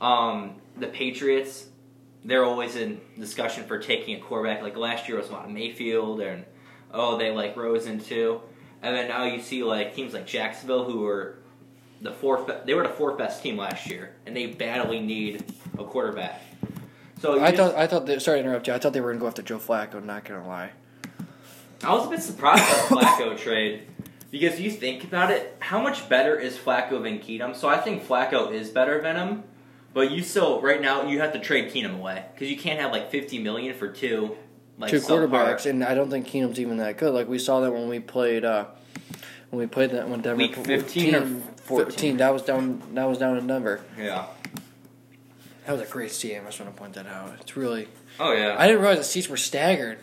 um, the Patriots. They're always in discussion for taking a quarterback. Like last year was a lot of Mayfield, and oh, they like rose into. And then now you see like teams like Jacksonville who were the fourth. They were the fourth best team last year, and they badly need a quarterback. So I just- thought. I thought. They, sorry to interrupt you. I thought they were going to go after Joe Flacco. Not going to lie. I was a bit surprised by the Flacco trade Because you think about it, how much better is Flacco than Keenum? So I think Flacco is better than him, but you still right now you have to trade Keenum away because you can't have like fifty million for two like two subpar- quarterbacks, and I don't think Keenum's even that good. Like we saw that when we played uh, when we played that when Denver Week 15 or 14? 15, That was down. That was down in Denver. Yeah. That was a great game. I just want to point that out. It's really. Oh yeah. I didn't realize the seats were staggered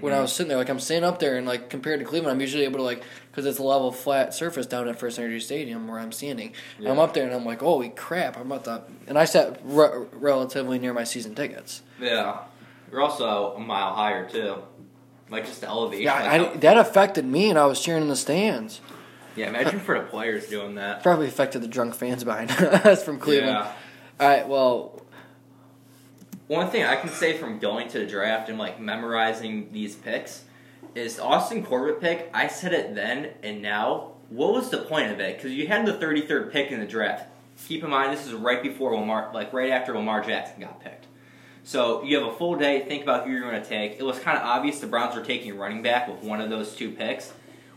when I was sitting there. Like I'm sitting up there, and like compared to Cleveland, I'm usually able to like because it's a level flat surface down at First Energy Stadium where I'm standing. Yeah. I'm up there, and I'm like, holy crap! I'm about to. And I sat re- relatively near my season tickets. Yeah. You're also a mile higher too. Like just the elevation. Yeah, like I, that affected me, and I was cheering in the stands. yeah. Imagine for the players doing that. Probably affected the drunk fans behind us from Cleveland. Yeah. All right, well, One thing I can say from going to the draft and like memorizing these picks is Austin Corbett pick. I said it then and now. What was the point of it? Because you had the 33rd pick in the draft. Keep in mind this is right before Lamar, like right after Lamar Jackson got picked. So you have a full day. Think about who you're going to take. It was kind of obvious the Browns were taking running back with one of those two picks.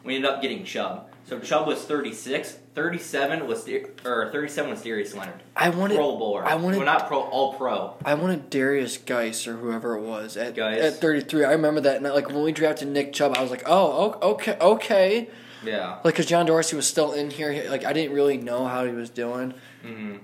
We ended up getting Chubb. So Chubb was 36. 37 was or 37 was Darius Leonard. I wanted Pro bowler. I wanted well, not pro, all pro. I wanted Derrius Guice or whoever it was at Geis. at 33. I remember that. And like when we drafted Nick Chubb, I was like, oh, okay, okay. Yeah. Like because John Dorsey was still in here. Like I didn't really know how he was doing. hmm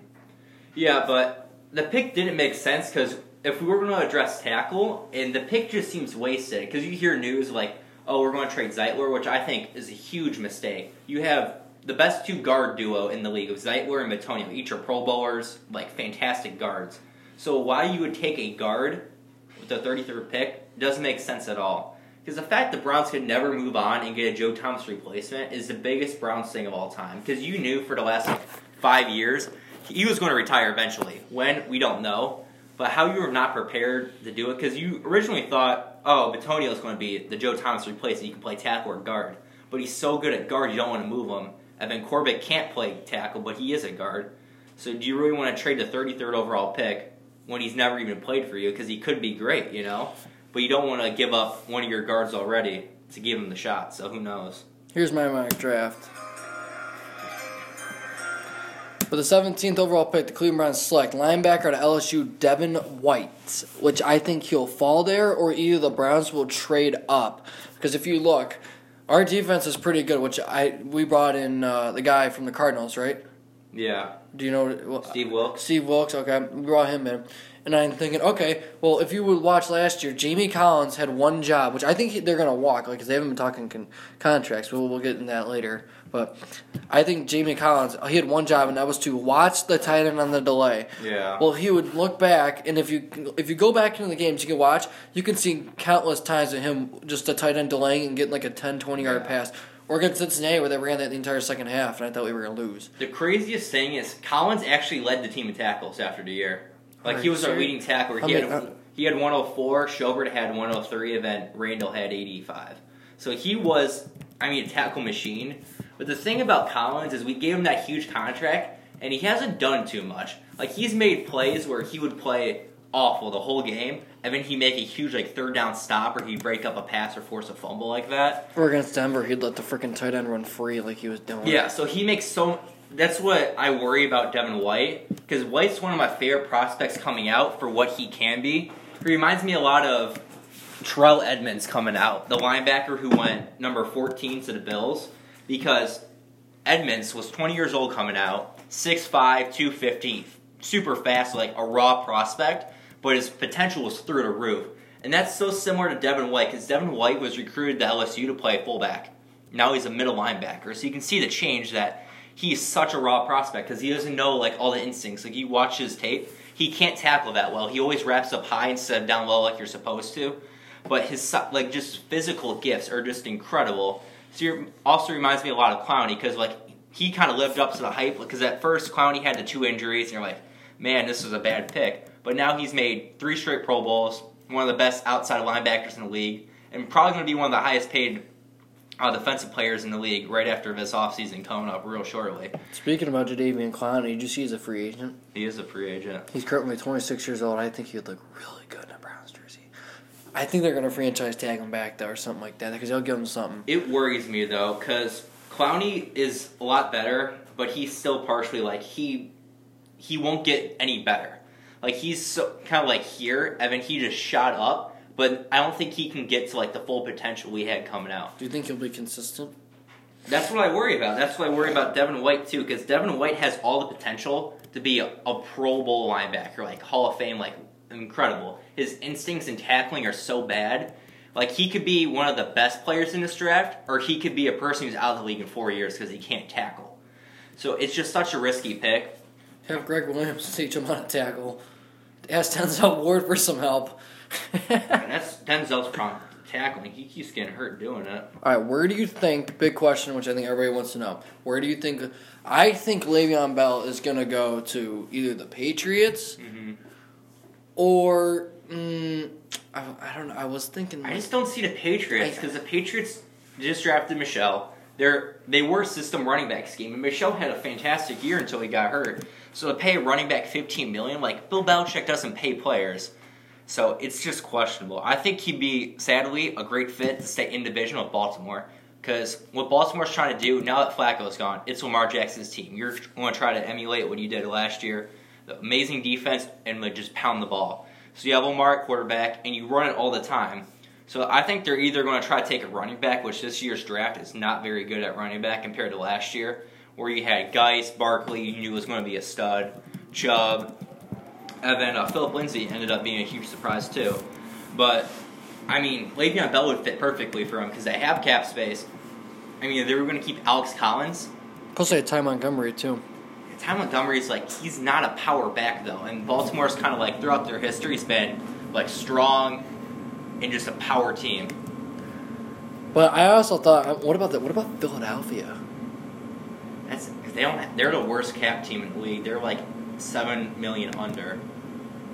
Yeah, but the pick didn't make sense because if we were going to address tackle, and the pick just seems wasted because you hear news like, oh, we're going to trade Zeitler, which I think is a huge mistake. You have the best two guard duo in the league of Zeitler and Bitonio. Each are Pro Bowlers, like fantastic guards. So why you would take a guard with the 33rd pick doesn't make sense at all. Because the fact the Browns could never move on and get a Joe Thomas replacement is the biggest Browns thing of all time. Because you knew for the last like, five years he was going to retire eventually. When we don't know, but how you were not prepared to do it because you originally thought, oh, Bitonio is going to be the Joe Thomas replacement. He can play tackle or guard, but he's so good at guard you don't want to move him. And then Corbett can't play tackle, but he is a guard. So do you really want to trade the 33rd overall pick when he's never even played for you? Because he could be great, you know. But you don't want to give up one of your guards already to give him the shot. So who knows? Here's my mock draft. For the 17th overall pick, the Cleveland Browns select linebacker to LSU Devin White, which I think he'll fall there, or either the Browns will trade up. Because if you look, our defense is pretty good. Which I we brought in uh, the guy from the Cardinals, right? Yeah, Do you know well, Steve Wilks. Steve Wilks, okay, we brought him in. And I'm thinking, okay, well, if you would watch last year, Jamie Collins had one job, which I think he- they're going to walk, like, 'cause they haven't been talking con- contracts. We'll, we'll get in that later. But I think Jamie Collins, he had one job, and that was to watch the tight end on the delay. Yeah. Well, he would look back, and if you if you go back into the games you can watch, you can see countless times of him just a tight end delaying and getting like a 10, 20 yard Yeah. pass. Or against Cincinnati, where they ran that the entire second half, and I thought we were going to lose. The craziest thing is Collins actually led the team in tackles after the year. Like he was our leading tackler. He had uh, he had 104. Schobert had 103, and then Randall had 85. So he was, I mean, a tackle machine. But the thing about Collins is we gave him that huge contract, and he hasn't done too much. Like he's made plays where he would play awful the whole game, and then he'd make a huge like third down stop, or he'd break up a pass or force a fumble like that. Or against Denver, he'd let the freaking tight end run free like he was doing. Yeah, so he makes so. That's what I worry about Devin White because White's one of my favorite prospects coming out for what he can be. He reminds me a lot of Terrell Edmunds coming out, the linebacker who went number 14 to the Bills, because Edmunds was 20 years old coming out, 6'5", 250, super fast, like a raw prospect, but his potential was through the roof. And that's so similar to Devin White, because Devin White was recruited to LSU to play fullback. Now he's a middle linebacker, so you can see the change that he's such a raw prospect because he doesn't know like all the instincts. Like you watch his tape, he can't tackle that well. He always wraps up high instead of down low like you're supposed to. But his like just physical gifts are just incredible. So also reminds me a lot of Clowney because like he kind of lived up to the hype. Because at first Clowney had the two injuries, and you're like, man, this was a bad pick. But now he's made three straight Pro Bowls, one of the best outside linebackers in the league, and probably going to be one of the highest paid uh, defensive players in the league right after this offseason coming up real shortly. Speaking about Jadeveon Clowney, did you see he's a free agent? He is a free agent. He's currently 26 years old. I think he would look really good in a Browns. I think they're going to franchise tag him back, though, or something like that, because they'll give him something. It worries me though, because Clowney is a lot better, but he's still partially like he he won't get any better. Like he's so kind of like here, and then he just shot up, but I don't think he can get to like the full potential we had coming out. Do you think he'll be consistent? That's what I worry about. That's what I worry about Devin White too, because Devin White has all the potential to be a, a Pro Bowl linebacker, like Hall of Fame, like incredible. His instincts and tackling are so bad. Like he could be one of the best players in this draft, or he could be a person who's out of the league in four years because he can't tackle. So it's just such a risky pick. Have Gregg Williams teach him how to tackle. Ask Denzel Ward for some help. And that's Denzel's problem tackling. He keeps getting hurt doing it. All right, where do you think? Big question, which I think everybody wants to know. Where do you think? I think Le'Veon Bell is going to go to either the Patriots hmm or mm, I, I don't know. I was thinking. I just don't see the Patriots because the Patriots just drafted Michel. They're they were a system running back scheme, and Michel had a fantastic year until he got hurt. So to pay a running back fifteen million, like Bill Belichick doesn't pay players, so it's just questionable. I think he'd be sadly a great fit to stay in division with Baltimore. Because what Baltimore's trying to do now that Flacco's gone, it's Lamar Jackson's team. You're going to try to emulate what you did last year, amazing defense, and like, just pound the ball. So you have Lamar at quarterback, and you run it all the time. So I think they're either going to try to take a running back, which this year's draft is not very good at running back compared to last year, where you had Guice, Barkley, you knew was going to be a stud, Chubb, and then uh, Philip Lindsay ended up being a huge surprise too. But I mean, Le'Veon Bell would fit perfectly for them because they have cap space. I mean, they were going to keep Alex Collins. Plus, I had Ty Montgomery too. Ty Montgomery's like he's not a power back though, and Baltimore's kind of like throughout their history has been like strong and just a power team. But I also thought, uh, what about the, what about Philadelphia? That's they don't. They're the worst cap team in the league. They're like seven million under.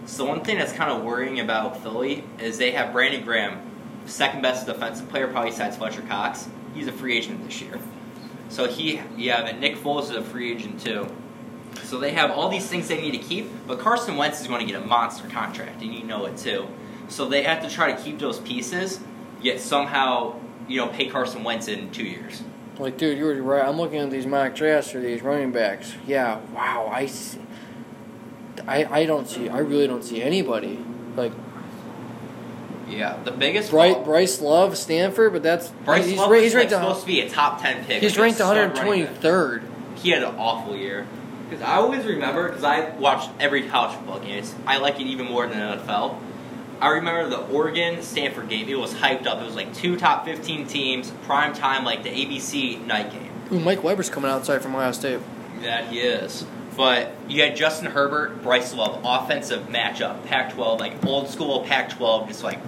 So one thing that's kind of worrying about Philly is they have Brandon Graham, second best defensive player probably besides Fletcher Cox. He's a free agent this year. So he, yeah, and Nick Foles is a free agent too. So they have all these things they need to keep, but Carson Wentz is going to get a monster contract, and you know it too. So they have to try to keep those pieces, yet somehow, you know, pay Carson Wentz in two years. Like, dude, you were right. I'm looking at these mock drafts for these running backs. Yeah, wow. I, see, I, I don't see. I really don't see anybody like Yeah, the biggest Bryce, fault- Bryce Love, Stanford, but that's Bryce he's, Love he's like, ranked. a- supposed to be a top ten pick. he's ranked stud running back. 123rd. He had an awful year. Because I always remember, because I watched every college football game. It's, I like it even more than NFL. I remember the Oregon Stanford game. It was hyped up. It was like two top 15 teams, prime time, like the ABC night game. Ooh, Mike Weber's coming outside from Ohio State. That he is. But you had Justin Herbert, Bryce Love, offensive matchup, Pac 12, like old school Pac 12, just like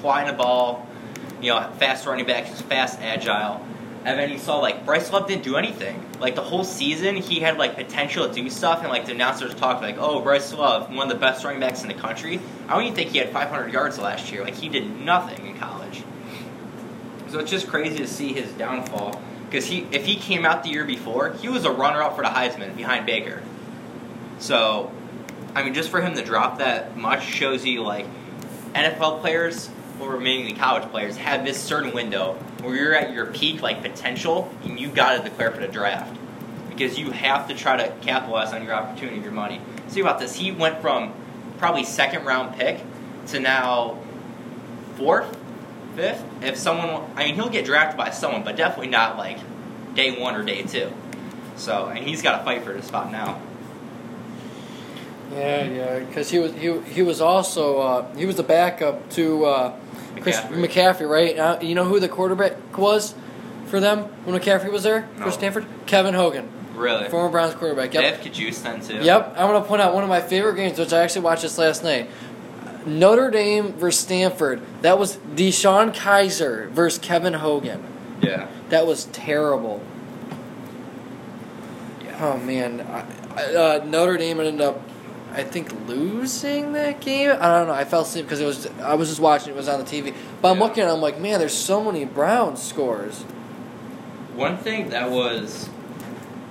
flying the ball, you know, fast running back, just fast, agile. And then you saw like Bryce Love didn't do anything. Like the whole season, he had like potential to do stuff, and like the announcers talked like, "Oh, Bryce Love, one of the best running backs in the country." I don't even think he had 500 yards last year. Like he did nothing in college. So it's just crazy to see his downfall. Because he, if he came out the year before, he was a runner-up for the Heisman behind Baker. So, I mean, just for him to drop that much shows you like NFL players or mainly college players have this certain window where you're at your peak like potential and you got to declare for the draft because you have to try to capitalize on your opportunity, your money. See about this? He went from probably second round pick to now fourth, fifth. If someone, I mean, he'll get drafted by someone, but definitely not like day one or day two. So, and he's got to fight for the spot now. Yeah, yeah, because he was he he was also uh, he was the backup to uh, Chris McCaffrey. McCaffrey, right? Uh, you know who the quarterback was for them when McCaffrey was there No. for Stanford? Kevin Hogan, Really? former Browns quarterback. They Yep. have Kajus then too. Yep, I want to point out one of my favorite games, which I actually watched this last night. Notre Dame versus Stanford. That was DeShone Kizer versus Kevin Hogan. Yeah. That was terrible. Yeah. Oh man, I, I, uh, Notre Dame ended up, I think, losing that game. I don't know. I fell asleep because it was. I was just watching. It was on the TV. But I'm Yeah. looking. at it, I'm like, man, there's so many Browns scores. One thing that was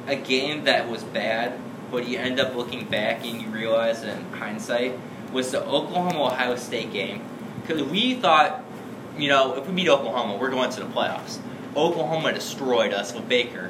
a game that was bad, but you end up looking back and you realize in hindsight was the Oklahoma Ohio State game. Because we thought, you know, if we beat Oklahoma, we're going to the playoffs. Oklahoma destroyed us with Baker.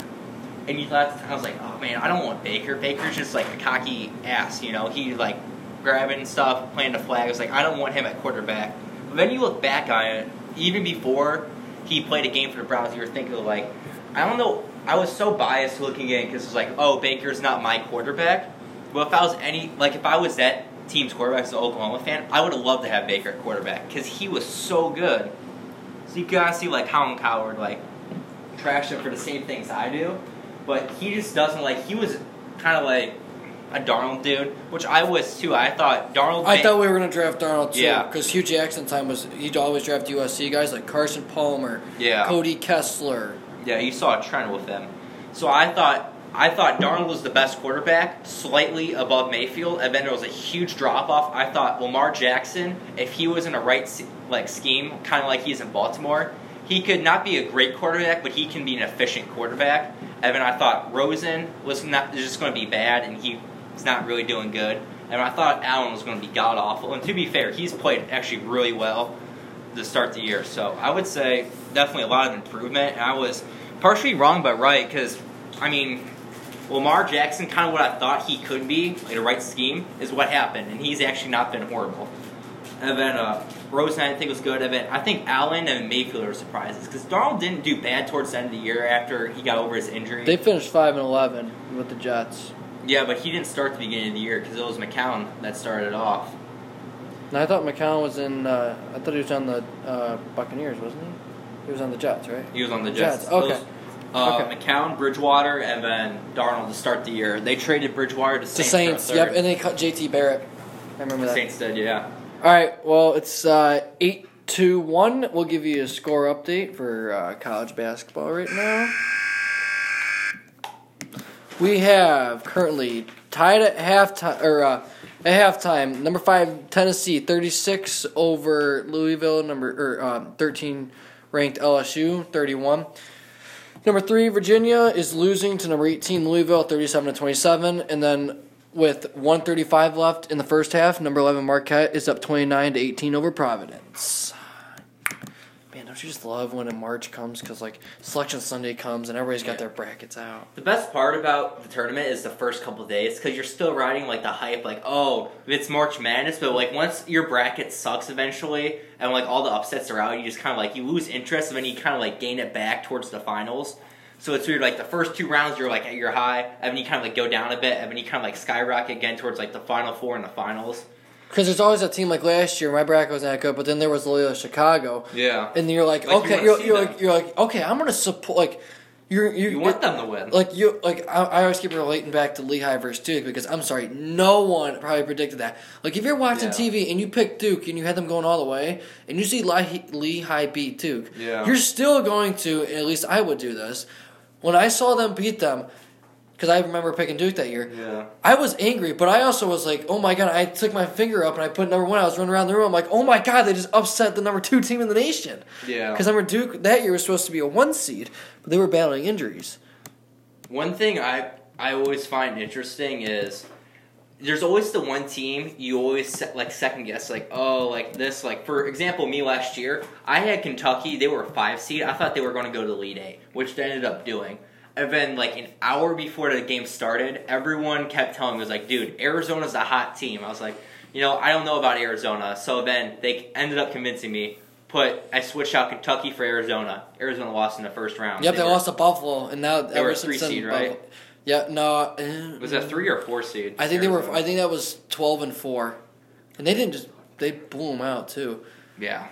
And you thought I was like, oh man, I don't want Baker. Baker's just like a cocky ass, you know. He like grabbing stuff, playing the flag. I was like, I don't want him at quarterback. But then you look back on it, even before he played a game for the Browns, you were thinking like, I don't know. I was so biased looking in because it's like, oh, Baker's not my quarterback. But if I was any like if I was that team's quarterback as an Oklahoma fan, I would have loved to have Baker at quarterback because he was so good. So you gotta see like Colin Cowherd like trash him for the same things I do, but he just doesn't like. He was kind of like a Darnold dude, which I was too. I thought Darnold. I thought we were gonna draft Darnold too, Yeah. because Hue Jackson time was he'd always draft USC guys like Carson Palmer, Yeah. Cody Kessler. Yeah, you saw a trend with them. So I thought I thought Darnold was the best quarterback, slightly above Mayfield, and then there was a huge drop off. I thought Lamar Jackson, if he was in a right like scheme, kind of like he's in Baltimore, he could not be a great quarterback, but he can be an efficient quarterback. And then I thought Rosen was not just going to be bad, and he's not really doing good. And I thought Allen was going to be god awful. And to be fair, he's played actually really well to start the year. So I would say definitely a lot of improvement. And I was partially wrong but right because I mean Lamar Jackson, kind of what I thought he could be in a right scheme, is what happened, and he's actually not been horrible. And then uh, Rosen, I think was good. of it. I think Allen and Mayfield are surprises because Darnold didn't do bad towards the end of the year after he got over his injury. They finished five and eleven with the Jets. yeah, but he didn't start the beginning of the year because it was McCown that started off. And I thought McCown was in. Uh, I thought he was on the uh, Buccaneers, wasn't he? He was on the Jets, right? He was on the Jets, Jets. okay. Those- uh, Okay. McCown, Bridgewater, and then Darnold to start the year. They traded Bridgewater to The Saints. Saints. for a Yep, and they cut JT Barrett. I remember that. Saints did, yeah. All right. Well, it's uh, eight one. We'll give you a score update for uh, college basketball right now. We have currently tied at halftime or uh, at halftime. Number five Tennessee thirty six over Louisville. Number or um, thirteen ranked LSU thirty one. Number three, Virginia is losing to number 18, Louisville, 37 to 27. And then with 135 left in the first half, number 11, Marquette is up 29 to 18 over Providence. Man, don't you just love when a March comes? Because, like, Selection Sunday comes and everybody's got their brackets out. The best part about the tournament is the first couple days because you're still riding like the hype, like oh it's March Madness, but like once your bracket sucks eventually and like all the upsets are out, you just kind of like you lose interest and then you kind of like gain it back towards the finals. So it's weird, like the first two rounds you're like at your high, and then you kind of like go down a bit, and then you kind of like skyrocket again towards like the final four and the finals. Because there's always a team like last year, my bracket was not good, but then there was Loyola Chicago. Yeah, And you're like, Like, you okay, wanna you're, you're like, you're like, okay, I'm gonna support. Like, you're, you're you want them to win. Like you, like I, I always keep relating back to Lehigh versus Duke because I'm sorry, no one probably predicted that. Like if you're watching Yeah. TV and you pick Duke and you had them going all the way, and you see Lehigh, Lehigh beat Duke, Yeah. you're still going to. At least I would do this. When I saw them beat them, because I remember picking Duke that year, yeah. I was angry, but I also was like, oh my god! I took my finger up and I put number one. I was running around the room. I'm like, oh my god! They just upset the number two team in the nation. Yeah. Because number Duke that year was supposed to be a one seed, but they were battling injuries. One thing I I always find interesting is there's always the one team you always se- like second guess like oh like this like for example me last year I had Kentucky they were a five seed I thought they were going to go to the lead eight which they ended up doing. And then like an hour before the game started everyone kept telling me was like dude Arizona's a hot team. I was like you know I don't know about Arizona. So then they ended up convincing me put I switched out Kentucky for Arizona. Arizona lost in the first round. Yep, they were- lost to Buffalo, and now They ever were a since three then, seed, right? Buffalo- Yeah, no. uh, was that three or four seed I think they were. I think that was twelve and four, and they didn't just. They blew them out too. Yeah.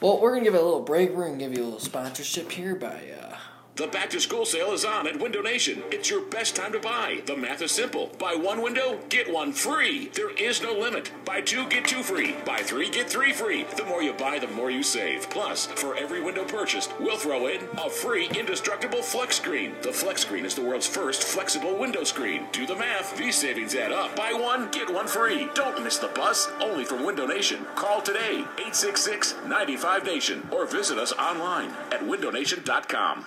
Well, we're gonna give it a little break. We're gonna give you a little sponsorship here by. Uh, The back to school sale is on at Window Nation. It's your best time to buy. The math is simple. Buy one window, get one free. There is no limit. Buy two, get two free. Buy three, get three free. The more you buy, the more you save. Plus, for every window purchased, we'll throw in a free indestructible flex screen. The flex screen is the world's first flexible window screen. Do the math. These savings add up. Buy one, get one free. Don't miss the bus. Only from Window Nation. Call today 866 95 Nation or visit us online at windownation.com.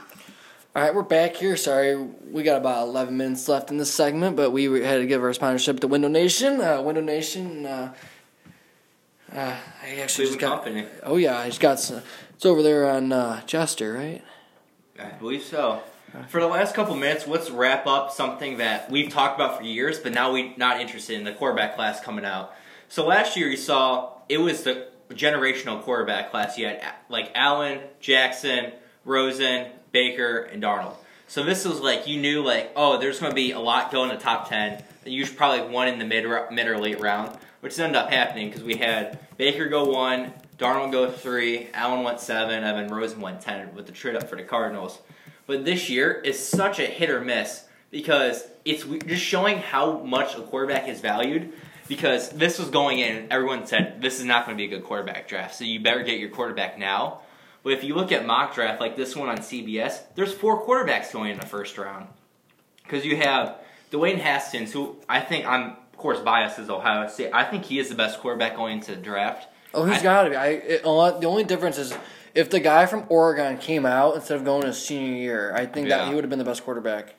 all right, we're back here. Sorry, we got about eleven minutes left in this segment, but we had to give our sponsorship to Window Nation. Uh, Window Nation. Uh, uh, I actually just got. Company. Oh yeah, I just got some. It's over there on uh, Jester, right? I believe so. For the last couple minutes, let's wrap up something that we've talked about for years, but now we're not interested in the quarterback class coming out. So last year, you saw it was the generational quarterback class. You had like Allen, Jackson, Rosen, Baker, and Darnold. So this was like you knew like oh there's going to be a lot going to top ten. You should probably one in the mid mid or late round, which ended up happening because we had Baker go one, Darnold go three, Allen went seven, Evan Rosen went ten with the trade up for the Cardinals. But this year is such a hit or miss because it's just showing how much a quarterback is valued. Because this was going in, everyone said this is not going to be a good quarterback draft, so you better get your quarterback now. But if you look at mock draft like this one on CBS, there's four quarterbacks going in the first round. Because you have Dwayne Haskins, who I think I'm of course biased as Ohio State. I think he is the best quarterback going into the draft. Oh, he's got to be. I it, a lot, the only difference is if the guy from Oregon came out instead of going his senior year. I think Yeah. that he would have been the best quarterback.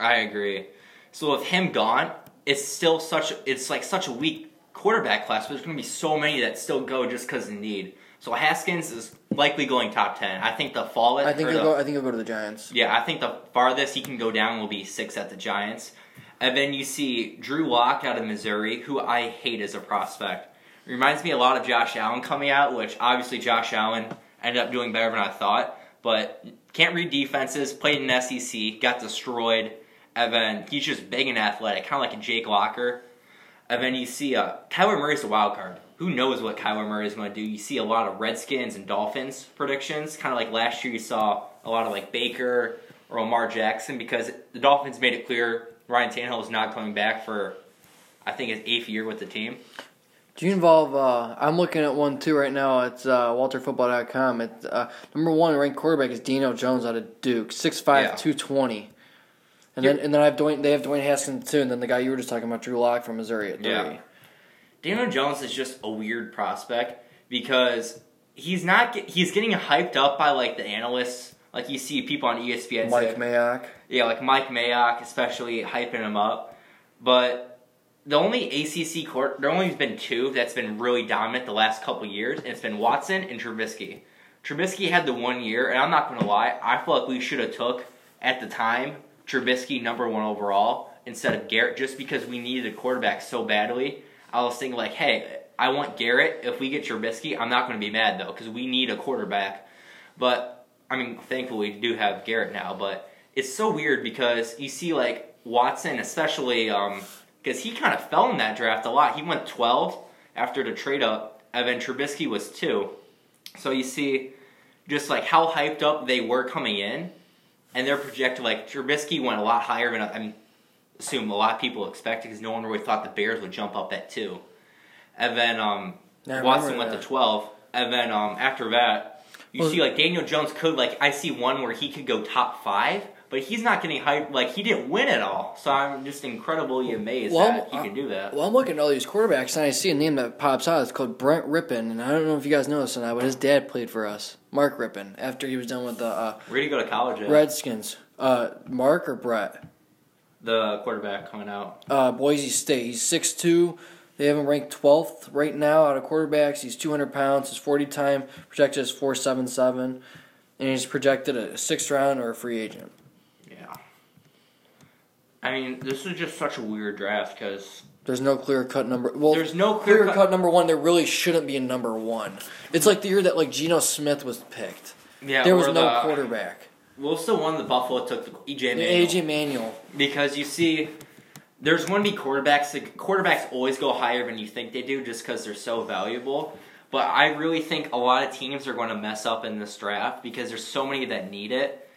I agree. So with him gone, it's still such it's like such a weak quarterback class, but there's going to be so many that still go just because of need. So Haskins is likely going top ten. I think the fall. I think he'll the- go. I think he'll go to the Giants. Yeah, I think the farthest he can go down will be six at the Giants. And then you see Drew Lock out of Missouri, who I hate as a prospect. Reminds me a lot of Josh Allen coming out, which obviously Josh Allen ended up doing better than I thought, but can't read defenses, played in SEC, got destroyed. And then he's just big and athletic, kind of like a Jake Locker. And then you see uh, Kyler Murray's a wild card. Who knows what Kyler Murray is going to do? You see a lot of Redskins and Dolphins predictions, kind of like last year. You saw a lot of like Baker or Lamar Jackson because the Dolphins made it clear Ryan Tannehill is not coming back for, I think, his eighth year with the team. Do you involve? Uh, I'm looking at one too right now. It's uh, WalterFootball.com. It's uh, number one ranked quarterback is Dino Jones out of Duke, 6'5", Yeah. 220. And then and then I have Dwayne. They have Dwayne Haskins too, and then the guy you were just talking about, Drew Lock from Missouri at three. Yeah. Daniel Jones is just a weird prospect because he's not get, he's getting hyped up by like the analysts. Like you see people on ESPN Mike say, Mayock. Yeah, like Mike Mayock, especially hyping him up. But the only ACC court, there only has been two that's been really dominant the last couple years, and it's been Watson and Trubisky. Trubisky had the one year, and I'm not going to lie, I feel like we should have took at the time Trubisky number one overall instead of Garrett, just because we needed a quarterback so badly. I was thinking like, hey, I want Garrett. If we get Trubisky, I'm not going to be mad though, because we need a quarterback. But I mean, thankfully we do have Garrett now, but it's so weird because you see like Watson, especially um, because he kind of fell in that draft a lot. He went 12 after the trade up, and then Trubisky was two. So you see just like how hyped up they were coming in, and they're projected like Trubisky went a lot higher than I assume a lot of people expected because no one really thought the Bears would jump up at two. And then um, Watson went that. to 12, and then um, after that, you Well- see like Daniel Jones could like I see one where he could go top five, but he's not getting hyped. Like he didn't win at all, so I'm just incredibly amazed Well, that he uh, can do that. Well, I'm looking at all these quarterbacks, and I see a name that pops out. It's called Brett Rypien, and I don't know if you guys know this or not, but his dad played for us, Mark Rypien, after he was done with the uh, Where did he go to college at? Redskins. Uh, Mark or Brett? The quarterback coming out. Uh, Boise State. He's 6'2". They have him ranked 12th right now out of quarterbacks. He's 200 pounds. His 40 time projected is 477. And he's projected a sixth round or a free agent. Yeah. I mean, this is just such a weird draft because There's no clear cut number. Well, there's no clear clear cut number one. There really shouldn't be a number one. It's like the year that like Geno Smith was picked. Yeah, there was no the- quarterback. Well, still one the Buffalo took the EJ Manuel. AJ Manuel. because you see, there's going to be quarterbacks. The quarterbacks always go higher than you think they do, just because they're so valuable. But I really think a lot of teams are going to mess up in this draft because there's so many that need it.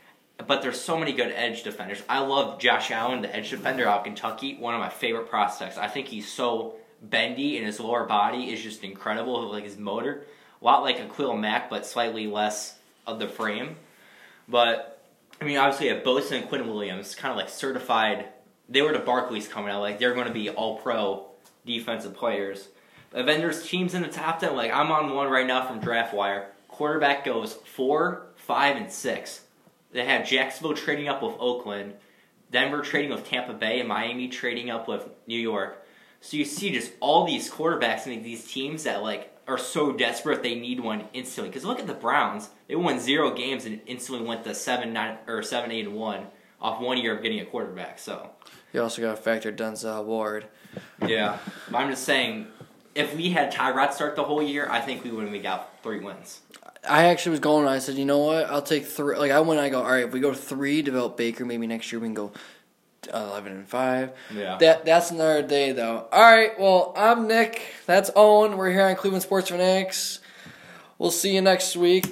But there's so many good edge defenders. I love Josh Allen, the edge defender out of Kentucky, one of my favorite prospects. I think he's so bendy and his lower body is just incredible. Like his motor, a lot like Aquil Mack, but slightly less of the frame. But I mean, obviously, have Bosa and Quinn Williams, kind of like certified. They were the Barkleys coming out, like they're going to be all pro defensive players. But then there's teams in the top ten. Like I'm on one right now from DraftWire. Quarterback goes four, five, and six. They have Jacksonville trading up with Oakland, Denver trading with Tampa Bay, and Miami trading up with New York. So you see just all these quarterbacks and these teams that like are so desperate they need one instantly. Because look at the Browns; they won zero games and instantly went to seven nine or seven eight and one off one year of getting a quarterback. So You also got to factor Denzel Ward. yeah, but I'm just saying, if we had Tyrod start the whole year, I think we would have got three wins. I actually was going. I said, you know what? I'll take three. Like I went. I go. All right. If we go three, develop Baker. Maybe next year we can go 11 and 5. Yeah. That that's another day though. All right, well, I'm Nick. That's Owen. We're here on Cleveland Sports Fanatics. We'll see you next week.